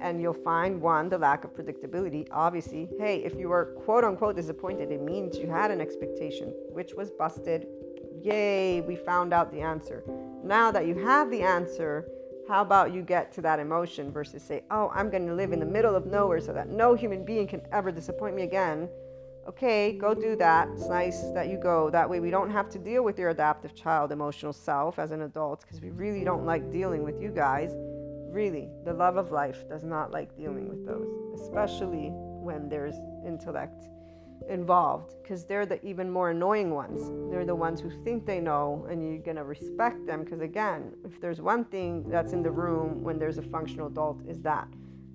And you'll find one, the lack of predictability. Obviously, hey, if you were quote unquote disappointed, it means you had an expectation, which was busted. Yay, we found out the answer. Now that you have the answer, how about you get to that emotion versus say, oh, I'm going to live in the middle of nowhere so that no human being can ever disappoint me again? Okay, go do that. It's nice that you go. That way, we don't have to deal with your adaptive child emotional self as an adult because we really don't like dealing with you guys. Really, the love of life does not like dealing with those, especially when there's intellect involved because they're the even more annoying ones. They're the ones who think they know, and you're gonna respect them because again, if there's one thing that's in the room when there's a functional adult, is that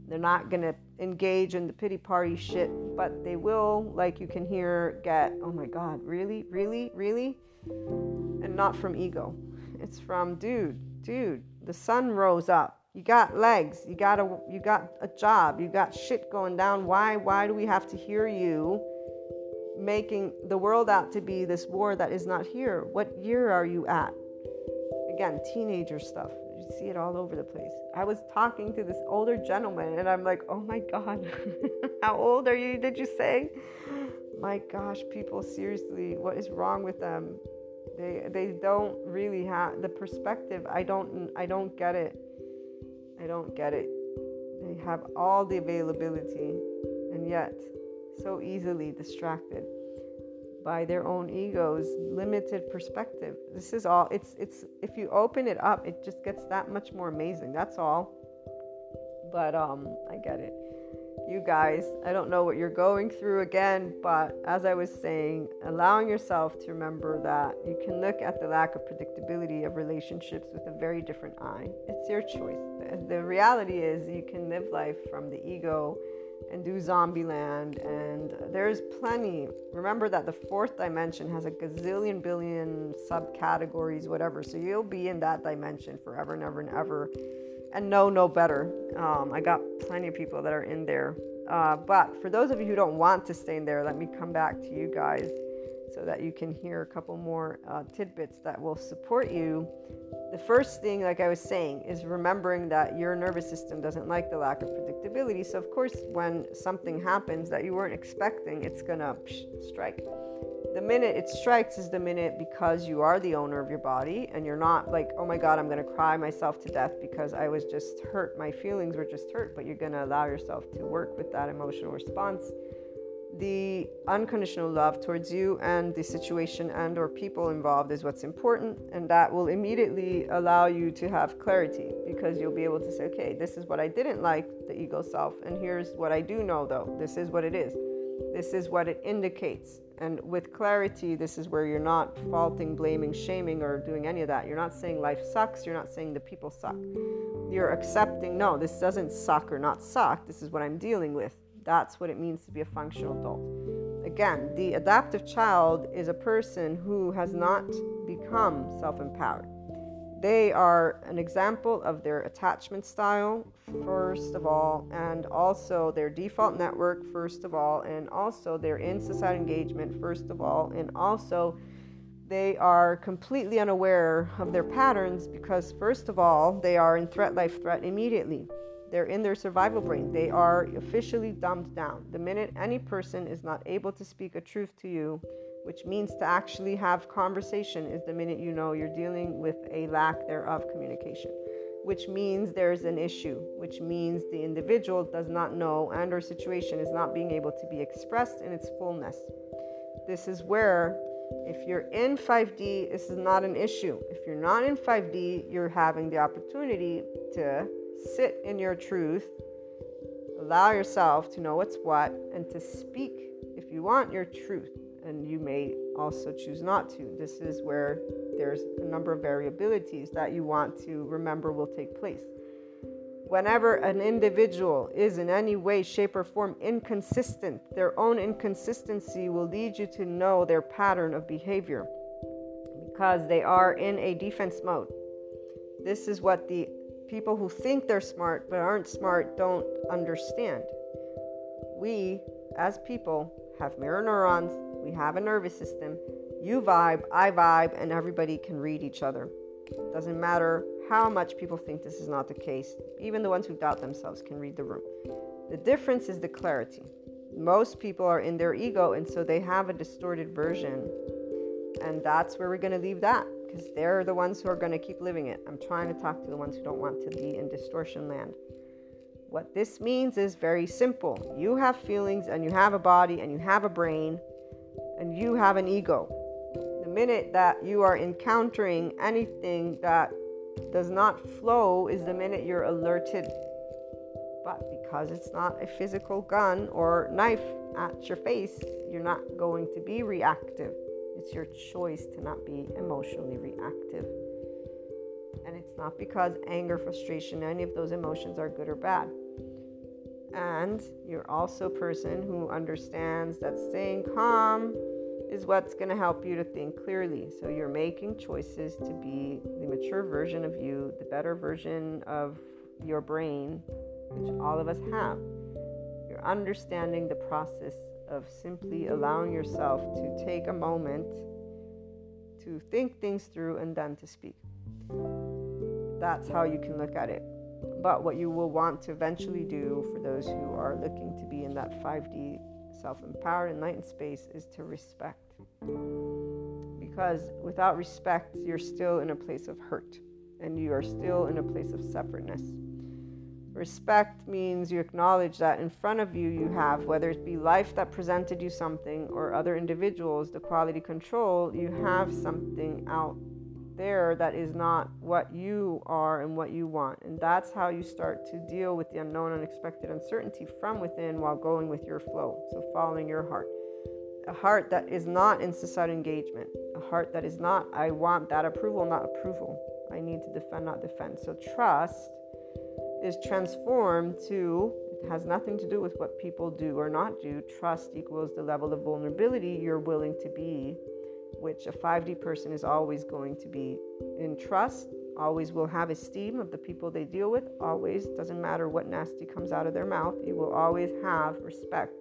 they're not gonna engage in the pity party shit, but they will, like you can hear, get, oh my god, really, really, really, and not from ego. It's from, dude, dude, the sun rose up. You got legs. You got a you got a job. You got shit going down. Why why do we have to hear you? making the world out to be this war that is not here. What year are you at? Again, teenager stuff. You see it all over the place. I was talking to this older gentleman and I'm like, oh my God, how old are you? Did you say? My gosh, people, seriously, what is wrong with them? They, they don't really have the perspective. I don't I don't get it. I don't get it. They have all the availability and yet so easily distracted by their own egos limited perspective. This is all it's it's if you open it up it just gets that much more amazing that's all. But um i get it. You guys i don't know what you're going through again but as i was saying allowing yourself to remember that you can look at the lack of predictability of relationships with a very different eye. It's your choice. The, reality is you can live life from the ego and do Zombieland. And there's plenty. Remember that the fourth dimension has a gazillion billion subcategories, whatever. So you'll be in that dimension forever and ever and ever. And know no better. Um, I got plenty of people that are in there. Uh, but for those of you who don't want to stay in there, let me come back to you guys. So that you can hear a couple more uh, tidbits that will support you. The first thing, like I was saying, is remembering that your nervous system doesn't like the lack of predictability. So, of course, when something happens that you weren't expecting, it's gonna strike. The minute it strikes is the minute because you are the owner of your body and you're not like, oh my God, I'm gonna cry myself to death because I was just hurt. My feelings were just hurt, but you're gonna allow yourself to work with that emotional response the unconditional love towards you and the situation and or people involved is what's important and that will immediately allow you to have clarity because you'll be able to say okay this is what i didn't like the ego self and here's what i do know though. This is what it is. This is what it indicates. And with clarity this is where you're not faulting blaming shaming or doing any of that. You're not saying life sucks. You're not saying the people suck. You're accepting no this doesn't suck or not suck. This is what i'm dealing with that's what it means to be a functional adult. Again, the adaptive child is a person who has not become self empowered. They are an example of their attachment style, first of all, and also their default network, first of all, and also their in society engagement, first of all, and also they are completely unaware of their patterns because, first of all, they are in threat, life, threat immediately. They're in their survival brain. They are officially dumbed down. The minute any person is not able to speak a truth to you, which means to actually have conversation, is the minute you know you're dealing with a lack thereof communication, which means there's an issue, which means the individual does not know and or situation is not being able to be expressed in its fullness. This is where if you're in 5D, this is not an issue. If you're not in 5D, you're having the opportunity to sit in your truth, allow yourself to know what's what, and to speak if you want your truth. And you may also choose not to. This is where there's a number of variabilities that you want to remember will take place. Whenever an individual is in any way, shape, or form inconsistent, their own inconsistency will lead you to know their pattern of behavior because they are in a defense mode. This is what the People who think they're smart but aren't smart don't understand. We, as people, have mirror neurons, we have a nervous system. You vibe, I vibe, and everybody can read each other. Doesn't matter how much people think this is not the case, even the ones who doubt themselves can read the room. The difference is the clarity. Most people are in their ego, and so they have a distorted version. And that's where we're going to leave that because they're the ones who are going to keep living it. I'm trying to talk to the ones who don't want to be in distortion land. What this means is very simple. You have feelings and you have a body and you have a brain and you have an ego. The minute that you are encountering anything that does not flow is the minute you're alerted. But because it's not a physical gun or knife at your face, you're not going to be reactive. It's your choice to not be emotionally reactive. And it's not because anger, frustration, any of those emotions are good or bad. And you're also a person who understands that staying calm is what's going to help you to think clearly. So you're making choices to be the mature version of you, the better version of your brain, which all of us have. You're understanding the process of simply allowing yourself to take a moment to think things through and then to speak. That's how you can look at it. But what you will want to eventually do for those who are looking to be in that 5D self empowered enlightened space is to respect. Because without respect, you're still in a place of hurt and you are still in a place of separateness. Respect means you acknowledge that in front of you, you have, whether it be life that presented you something or other individuals, the quality control, you have something out there that is not what you are and what you want. And that's how you start to deal with the unknown, unexpected uncertainty from within while going with your flow. So, following your heart. A heart that is not in societal engagement. A heart that is not, I want that approval, not approval. I need to defend, not defend. So, trust is transformed to it has nothing to do with what people do or not do. Trust equals the level of vulnerability you're willing to be, which a 5D person is always going to be in trust, always will have esteem of the people they deal with, always, doesn't matter what nasty comes out of their mouth, you will always have respect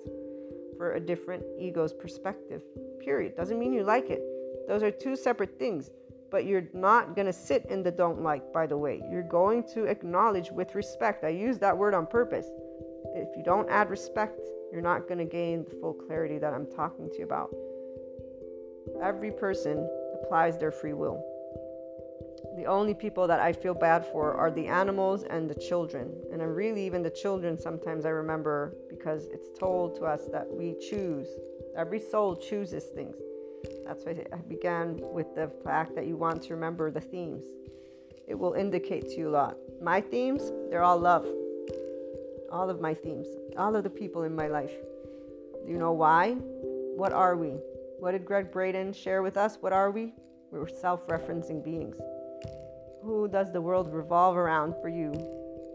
for a different ego's perspective. Period. Doesn't mean you like it. Those are two separate things. But you're not going to sit in the don't like, by the way. You're going to acknowledge with respect. I use that word on purpose. If you don't add respect, you're not going to gain the full clarity that I'm talking to you about. Every person applies their free will. The only people that I feel bad for are the animals and the children. And I'm really, even the children, sometimes I remember because it's told to us that we choose. Every soul chooses things. That's why I began with the fact that you want to remember the themes. It will indicate to you a lot. My themes, they're all love. All of my themes, all of the people in my life. Do you know why? What are we? What did Gregg Braden share with us? What are we? We're self referencing beings. Who does the world revolve around for you?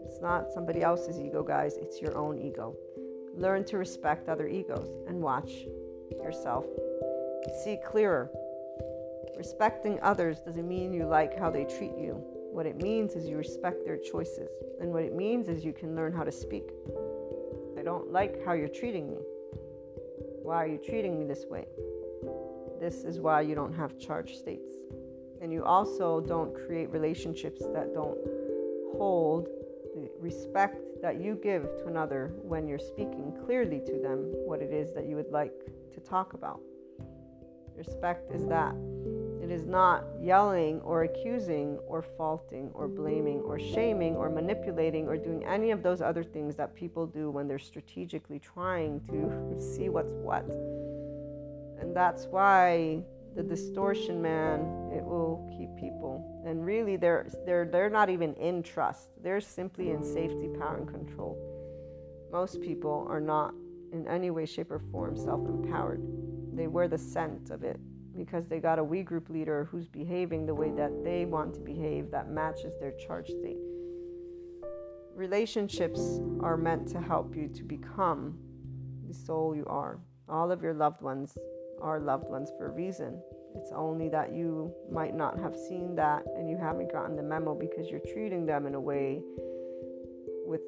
It's not somebody else's ego, guys, it's your own ego. Learn to respect other egos and watch yourself. See clearer. Respecting others doesn't mean you like how they treat you. What it means is you respect their choices. And what it means is you can learn how to speak. I don't like how you're treating me. Why are you treating me this way? This is why you don't have charged states. And you also don't create relationships that don't hold the respect that you give to another when you're speaking clearly to them what it is that you would like to talk about. Respect is that. It is not yelling or accusing or faulting or blaming or shaming or manipulating or doing any of those other things that people do when they're strategically trying to see what's what. And that's why the distortion man it will keep people and really they're they're they're not even in trust they're simply in safety power and control most people are not in any way shape or form self-empowered they wear the scent of it because they got a we group leader who's behaving the way that they want to behave that matches their charge state relationships are meant to help you to become the soul you are all of your loved ones are loved ones for a reason. It's only that you might not have seen that and you haven't gotten the memo because you're treating them in a way with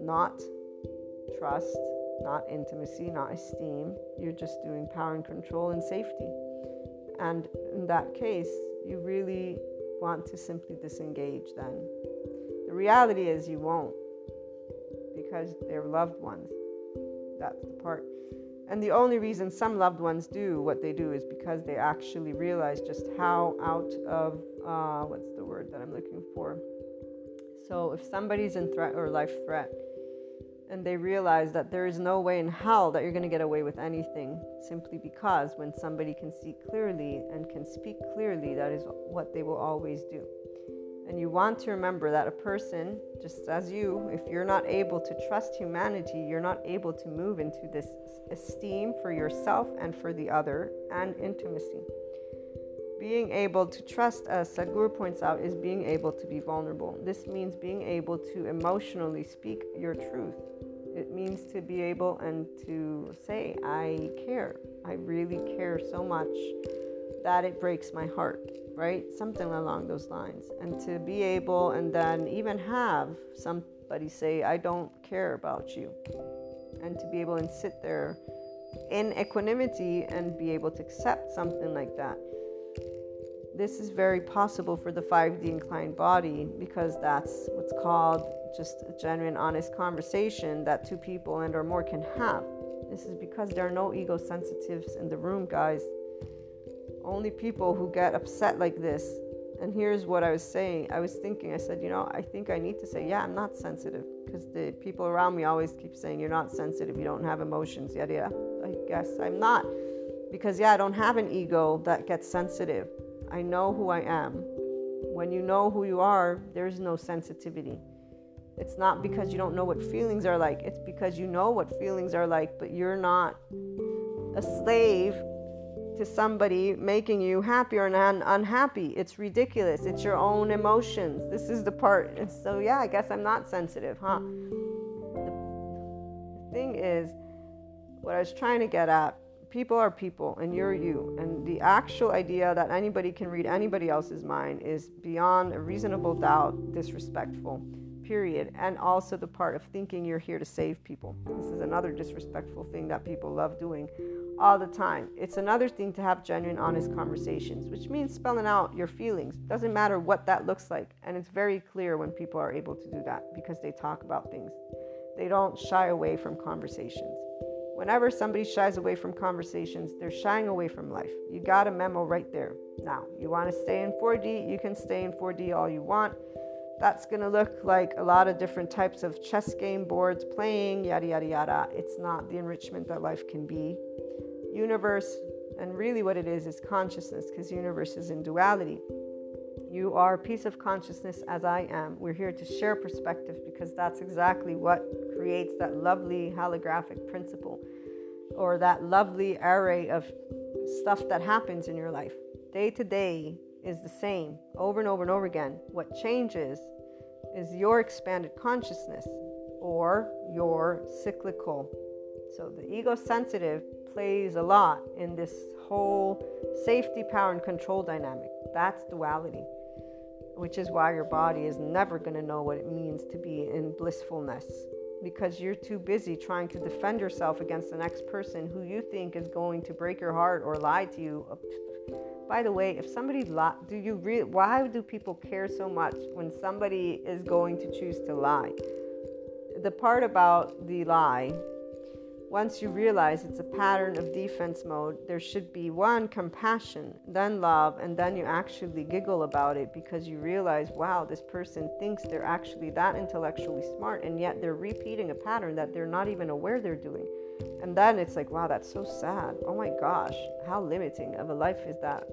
not trust, not intimacy, not esteem. You're just doing power and control and safety. And in that case, you really want to simply disengage then. The reality is you won't because they're loved ones. That's the part. And the only reason some loved ones do what they do is because they actually realize just how out of uh, what's the word that I'm looking for. So if somebody's in threat or life threat, and they realize that there is no way in hell that you're going to get away with anything simply because when somebody can see clearly and can speak clearly, that is what they will always do. And you want to remember that a person, just as you, if you're not able to trust humanity, you're not able to move into this esteem for yourself and for the other and intimacy. Being able to trust, as Sadhguru points out, is being able to be vulnerable. This means being able to emotionally speak your truth. It means to be able and to say, I care. I really care so much that it breaks my heart right? Something along those lines. And to be able and then even have somebody say, I don't care about you. And to be able and sit there in equanimity and be able to accept something like that. This is very possible for the 5D inclined body because that's what's called just a genuine, honest conversation that two people and or more can have. This is because there are no ego sensitives in the room, guys only people who get upset like this. And here's what I was saying. I was thinking, I said, you know, I think I need to say, yeah, I'm not sensitive. Because the people around me always keep saying, you're not sensitive, you don't have emotions. Yeah, yeah. I guess I'm not. Because, yeah, I don't have an ego that gets sensitive. I know who I am. When you know who you are, there's no sensitivity. It's not because you don't know what feelings are like, it's because you know what feelings are like, but you're not a slave to somebody making you happy or un- unhappy. It's ridiculous. It's your own emotions. This is the part. So, yeah, I guess I'm not sensitive, huh? The thing is, what I was trying to get at people are people, and you're you. And the actual idea that anybody can read anybody else's mind is beyond a reasonable doubt disrespectful. period. And also the part of thinking you're here to save people. This is another disrespectful thing that people love doing all the time. It's another thing to have genuine, honest conversations, which means spelling out your feelings. Doesn't matter what that looks like. And it's very clear when people are able to do that because they talk about things. They don't shy away from conversations. Whenever somebody shies away from conversations, they're shying away from life. You got a memo right there. Now, you want to stay in 4D, you can stay in 4D all you want. That's going to look like a lot of different types of chess game boards playing, yada, yada, yada. It's not the enrichment that life can be universe, and really what it is is consciousness, because universe is in duality. You are a piece of consciousness as I am. We're here to share perspective because that's exactly what creates that lovely holographic principle or that lovely array of stuff that happens in your life. Day to day is the same over and over and over again. What changes is your expanded consciousness or your cyclical. So the ego sensitive plays a lot in this whole safety, power, and control dynamic. That's duality, which is why your body is never going to know what it means to be in blissfulness because you're too busy trying to defend yourself against the next person who you think is going to break your heart or lie to you. By the way, if somebody lie, do you really? Why do people care so much when somebody is going to choose to lie? The part about the lie once you realize it's a pattern of defense mode, there should be one, compassion, then love, and then you actually giggle about it because you realize, wow, this person thinks they're actually that intellectually smart, and yet they're repeating a pattern that they're not even aware they're doing. And then it's like, wow, that's so sad. Oh my gosh, how limiting of a life is that?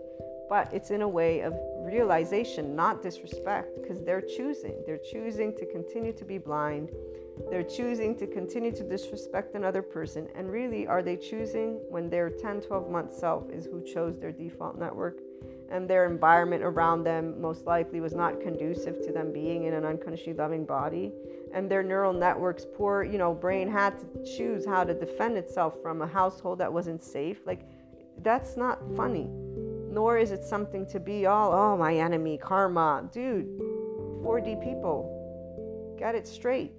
But it's in a way of realization, not disrespect, because they're choosing. They're choosing to continue to be blind they're choosing to continue to disrespect another person. And really, are they choosing when their 10, 12 month self is who chose their default network? And their environment around them most likely was not conducive to them being in an unconsciously loving body. And their neural networks, poor, you know, brain had to choose how to defend itself from a household that wasn't safe. Like, that's not funny. Nor is it something to be all, oh, my enemy, karma. Dude, 4D people, get it straight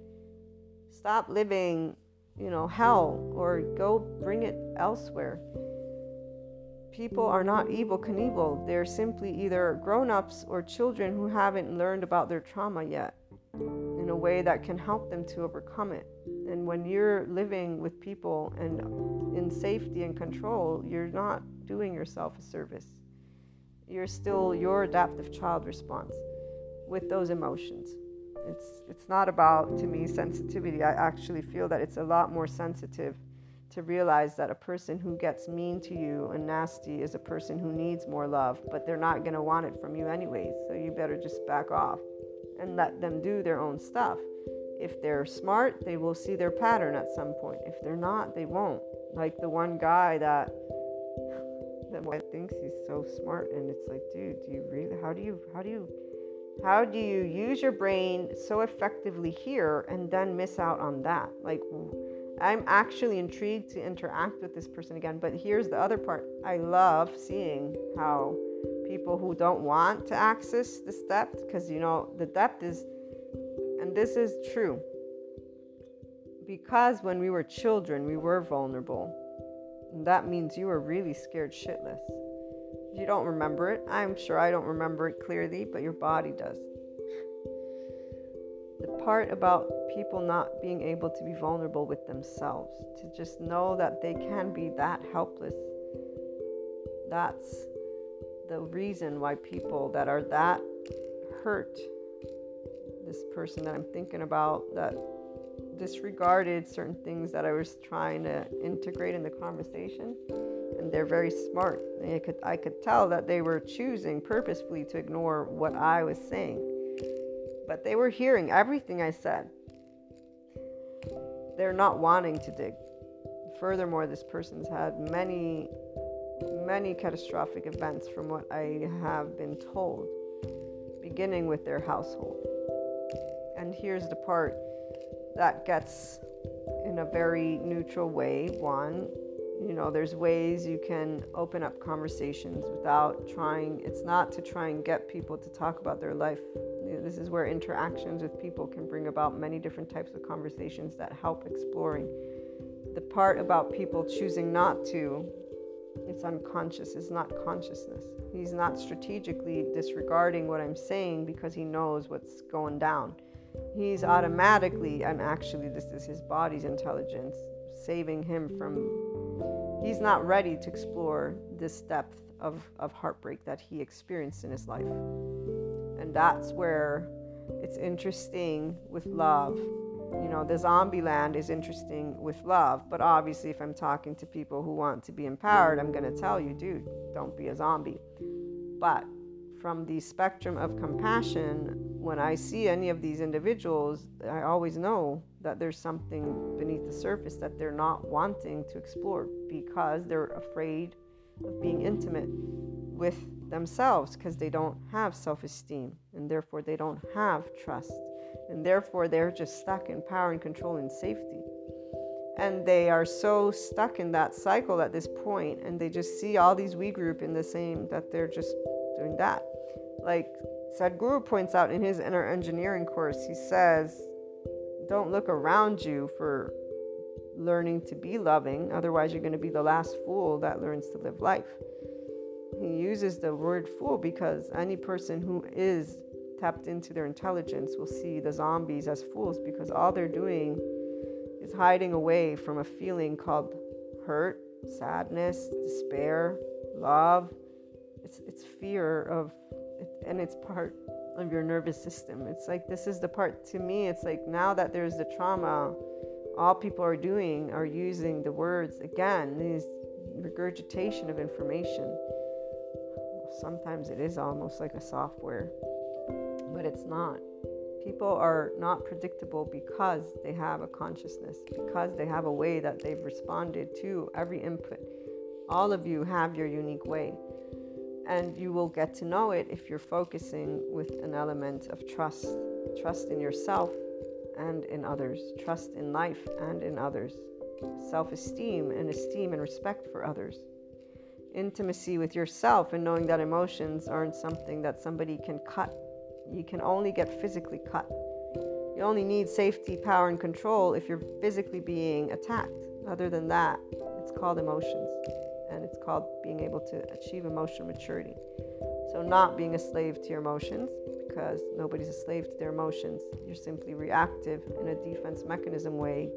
Stop living, you know, hell or go bring it elsewhere. People are not Evel Knievel. They're simply either grown ups or children who haven't learned about their trauma yet in a way that can help them to overcome it. And when you're living with people and in safety and control, you're not doing yourself a service. You're still your adaptive child response with those emotions. It's it's not about to me sensitivity. I actually feel that it's a lot more sensitive to realize that a person who gets mean to you and nasty is a person who needs more love, but they're not going to want it from you anyways. So you better just back off and let them do their own stuff. If they're smart, they will see their pattern at some point. If they're not, they won't. Like the one guy that that thinks he's so smart and it's like, dude, do you really how do you how do you how do you use your brain so effectively here and then miss out on that? Like, I'm actually intrigued to interact with this person again. But here's the other part I love seeing how people who don't want to access this depth, because you know, the depth is, and this is true, because when we were children, we were vulnerable. And that means you were really scared shitless. You don't remember it. I'm sure I don't remember it clearly, but your body does. The part about people not being able to be vulnerable with themselves, to just know that they can be that helpless, that's the reason why people that are that hurt, this person that I'm thinking about, that disregarded certain things that I was trying to integrate in the conversation they're very smart. Could I could tell that they were choosing purposefully to ignore what I was saying. But they were hearing everything I said. They're not wanting to dig. Furthermore, this person's had many many catastrophic events from what I have been told, beginning with their household. And here's the part that gets in a very neutral way. One, you know there's ways you can open up conversations without trying it's not to try and get people to talk about their life This is where interactions with people can bring about many different types of conversations that help exploring. The part about people choosing not to, it's unconscious, it's not consciousness. He's not strategically disregarding what I'm saying because he knows what's going down. He's automatically, and actually, this is his body's intelligence, saving him from. He's not ready to explore this depth of, of heartbreak that he experienced in his life. And that's where it's interesting with love. You know, the zombie land is interesting with love, but obviously, if I'm talking to people who want to be empowered, I'm going to tell you, dude, don't be a zombie. But from the spectrum of compassion, when I see any of these individuals, I always know that there's something beneath the surface that they're not wanting to explore because they're afraid of being intimate with themselves because they don't have self esteem and therefore they don't have trust. And therefore they're just stuck in power and control and safety. And they are so stuck in that cycle at this point, and they just see all these we group in the same that they're just doing that. Like Sadhguru points out in his inner engineering course, he says, Don't look around you for learning to be loving, otherwise, you're going to be the last fool that learns to live life. He uses the word fool because any person who is tapped into their intelligence will see the zombies as fools because all they're doing is hiding away from a feeling called hurt, sadness, despair, love. It's, it's fear of, and it's part of your nervous system. It's like this is the part to me, it's like now that there's the trauma all people are doing are using the words again, these regurgitation of information. Sometimes it is almost like a software, but it's not. People are not predictable because they have a consciousness, because they have a way that they've responded to every input. All of you have your unique way, and you will get to know it if you're focusing with an element of trust trust in yourself and in others, trust in life and in others, self esteem and esteem and respect for others, intimacy with yourself and knowing that emotions aren't something that somebody can cut. You can only get physically cut. You only need safety, power, and control if you're physically being attacked. Other than that, it's called emotions and it's called being able to achieve emotional maturity. So, not being a slave to your emotions, because nobody's a slave to their emotions. You're simply reactive in a defense mechanism way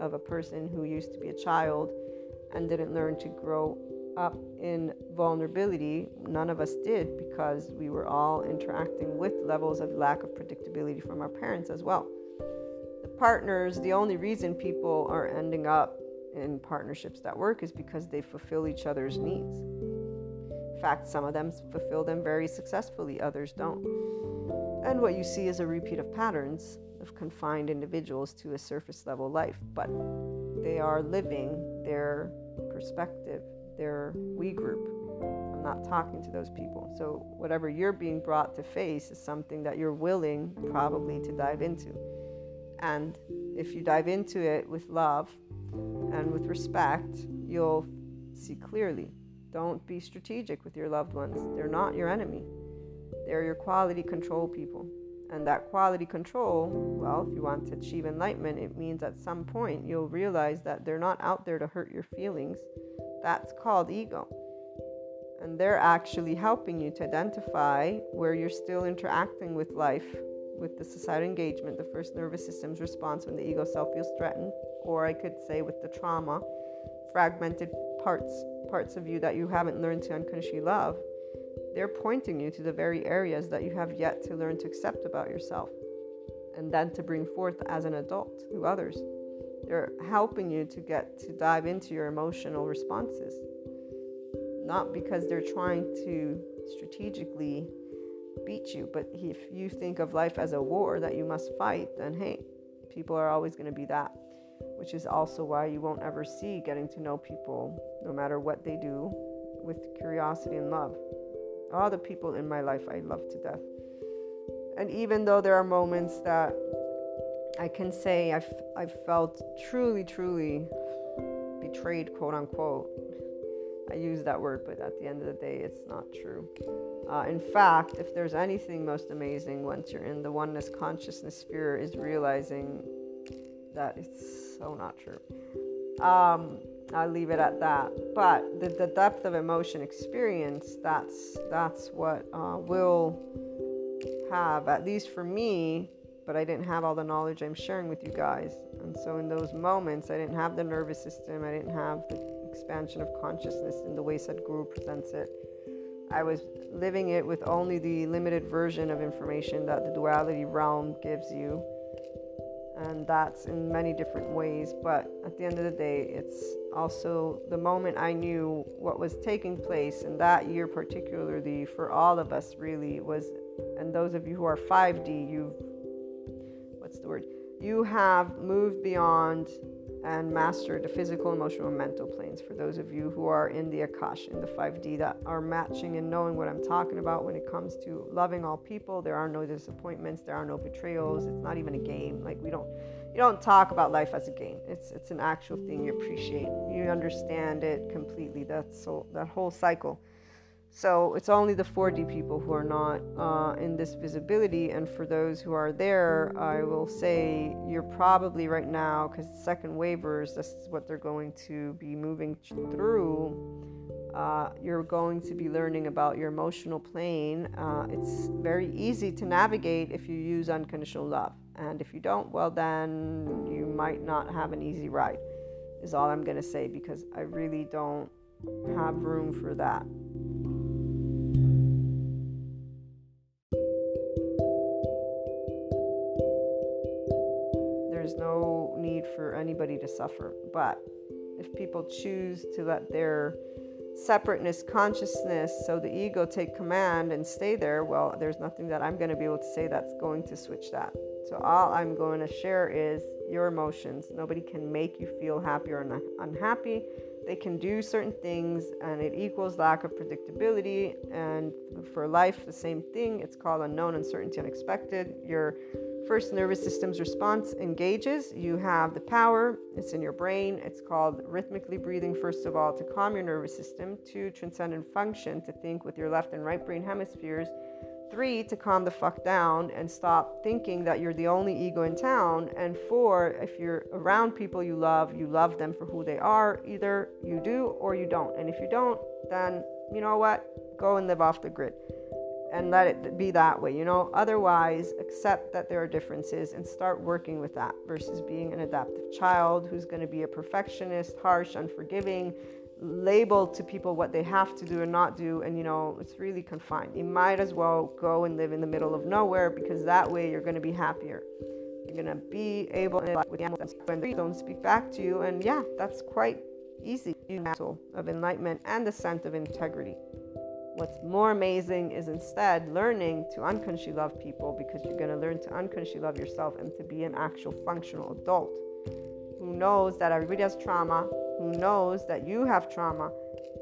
of a person who used to be a child and didn't learn to grow up in vulnerability. None of us did because we were all interacting with levels of lack of predictability from our parents as well. The partners, the only reason people are ending up in partnerships that work is because they fulfill each other's needs. In fact, some of them fulfill them very successfully, others don't. And what you see is a repeat of patterns of confined individuals to a surface level life, but they are living their perspective, their we group. I'm not talking to those people. So, whatever you're being brought to face is something that you're willing probably to dive into. And if you dive into it with love and with respect, you'll see clearly. Don't be strategic with your loved ones, they're not your enemy. They're your quality control people. And that quality control, well, if you want to achieve enlightenment, it means at some point you'll realize that they're not out there to hurt your feelings. That's called ego. And they're actually helping you to identify where you're still interacting with life, with the societal engagement, the first nervous system's response when the ego self feels threatened, or I could say with the trauma, fragmented parts parts of you that you haven't learned to unconditionally love they're pointing you to the very areas that you have yet to learn to accept about yourself and then to bring forth as an adult to others. They're helping you to get to dive into your emotional responses. Not because they're trying to strategically beat you, but if you think of life as a war that you must fight, then hey, people are always going to be that. Which is also why you won't ever see getting to know people, no matter what they do, with curiosity and love all the people in my life I love to death. And even though there are moments that I can say I've, I've felt truly, truly betrayed, quote unquote, I use that word, but at the end of the day, it's not true. Uh, in fact, if there's anything most amazing once you're in the oneness consciousness sphere, is realizing that it's so not true. Um, I'll leave it at that. But the, the depth of emotion experience, that's that's what uh, will have, at least for me, but I didn't have all the knowledge I'm sharing with you guys. And so in those moments, I didn't have the nervous system, I didn't have the expansion of consciousness in the way Sadhguru presents it. I was living it with only the limited version of information that the duality realm gives you. And that's in many different ways. But at the end of the day, it's also the moment I knew what was taking place, and that year, particularly for all of us, really was. And those of you who are 5D, you've, what's the word? You have moved beyond and master the physical, emotional, and mental planes. For those of you who are in the Akash, in the 5D, that are matching and knowing what I'm talking about when it comes to loving all people, there are no disappointments, there are no betrayals. It's not even a game. Like we don't, you don't talk about life as a game. It's it's an actual thing you appreciate. You understand it completely. That's so that whole cycle. So it's only the 4D people who are not uh, in this visibility. And for those who are there, I will say you're probably right now, because second wavers, this is what they're going to be moving through. Uh, you're going to be learning about your emotional plane. Uh, it's very easy to navigate if you use unconditional love. And if you don't, well, then you might not have an easy ride, is all I'm going to say, because I really don't have room for that. For anybody to suffer. But if people choose to let their separateness consciousness so the ego take command and stay there well there's nothing that i'm going to be able to say that's going to switch that. So all i'm going to share is your emotions. Nobody can make you feel happy or un- unhappy. They can do certain things and it equals lack of predictability. And for life the same thing. It's called unknown uncertainty unexpected. Your first nervous system's response engages, you have the power, it's in your brain. It's called rhythmically breathing, first of all, to calm your nervous system, two, transcendent function, to think with your left and right brain hemispheres, three, to calm the fuck down and stop thinking that you're the only ego in town, and four, if you're around people you love, you love them for who they are. Either you do or you don't. And if you don't, then you know what? Go and live off the grid and let it be that way, you know. Otherwise, accept that there are differences and start working with that versus being an adaptive child who's going to be a perfectionist, harsh, unforgiving, label to people what they have to do and not do, and you know, it's really confined. You might as well go and live in the middle of nowhere because that way you're going to be happier. You're going to be able to with animals when they don't speak back to you, and yeah, that's quite easy. You Of enlightenment and the sense of integrity. What's more amazing is instead learning to unconsciously love people because you're going to learn to unconsciously love yourself and to be an actual functional adult who knows that everybody has trauma, who knows that you have trauma,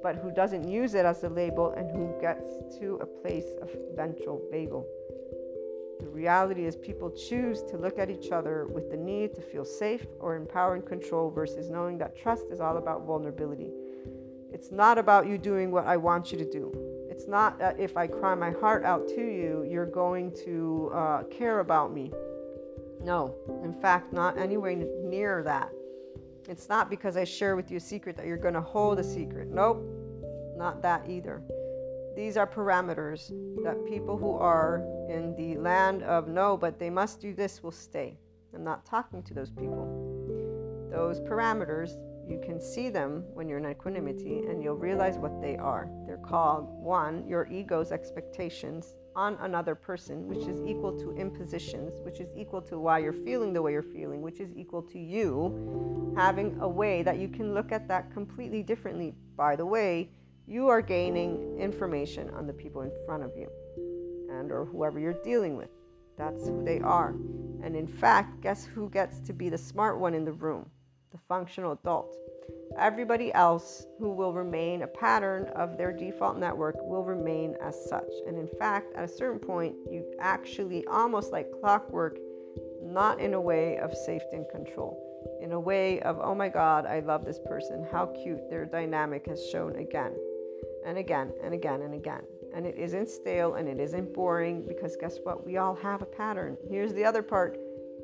but who doesn't use it as a label and who gets to a place of ventral vagal. The reality is, people choose to look at each other with the need to feel safe or empower and control versus knowing that trust is all about vulnerability. It's not about you doing what I want you to do. It's not that if I cry my heart out to you, you're going to uh, care about me. No, in fact, not anywhere near that. It's not because I share with you a secret that you're going to hold a secret. Nope, not that either. These are parameters that people who are in the land of no, but they must do this will stay. I'm not talking to those people. Those parameters you can see them when you're in equanimity and you'll realize what they are. They're called one, your ego's expectations on another person, which is equal to impositions, which is equal to why you're feeling the way you're feeling, which is equal to you having a way that you can look at that completely differently. By the way, you are gaining information on the people in front of you and or whoever you're dealing with. That's who they are. And in fact, guess who gets to be the smart one in the room? The functional adult. Everybody else who will remain a pattern of their default network will remain as such. And in fact, at a certain point, you actually almost like clockwork, not in a way of safety and control. in a way of, oh my God, I love this person. How cute their dynamic has shown again and again and again and again. And it isn't stale and it isn't boring because guess what? We all have a pattern. Here's the other part.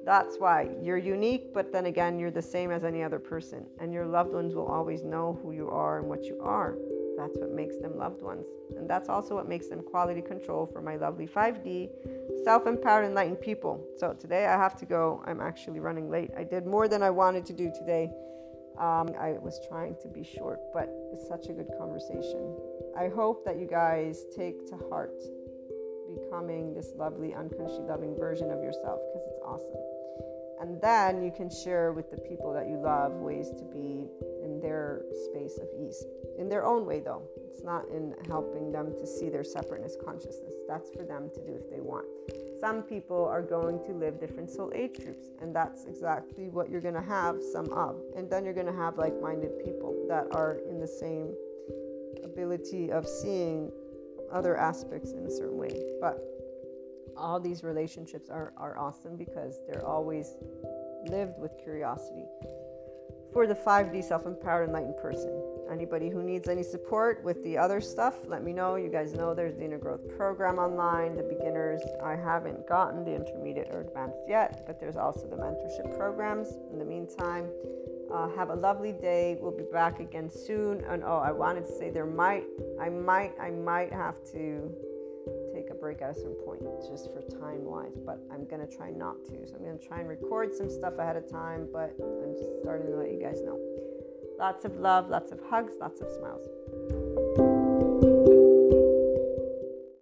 That's why you're unique, but then again, you're the same as any other person. And your loved ones will always know who you are and what you are. That's what makes them loved ones. And that's also what makes them quality control for my lovely 5D self empowered, enlightened people. So today I have to go. I'm actually running late. I did more than I wanted to do today. Um, I was trying to be short, but it's such a good conversation. I hope that you guys take to heart becoming this lovely, unconsciously loving version of yourself because awesome. And then you can share with the people that you love ways to be in their space of ease. In their own way, though. It's not in helping them to see their separateness consciousness. That's for them to do if they want. Some people are going to live different soul age groups, and that's exactly what you're going to have some of. And then you're going to have like minded people that are in the same ability of seeing other aspects in a certain way. But all these relationships are, are awesome because they're always lived with curiosity. For the 5D self empowered enlightened person, anybody who needs any support with the other stuff, let me know. You guys know there's the inner growth program online, the beginners. I haven't gotten the intermediate or advanced yet, but there's also the mentorship programs. In the meantime, uh, have a lovely day. We'll be back again soon. And oh, I wanted to say there might, I might, I might have to break at a certain point just for time wise, but I'm gonna try not to. So I'm gonna try and record some stuff ahead of time, but I'm just starting to let you guys know. Lots of love, lots of hugs, lots of smiles.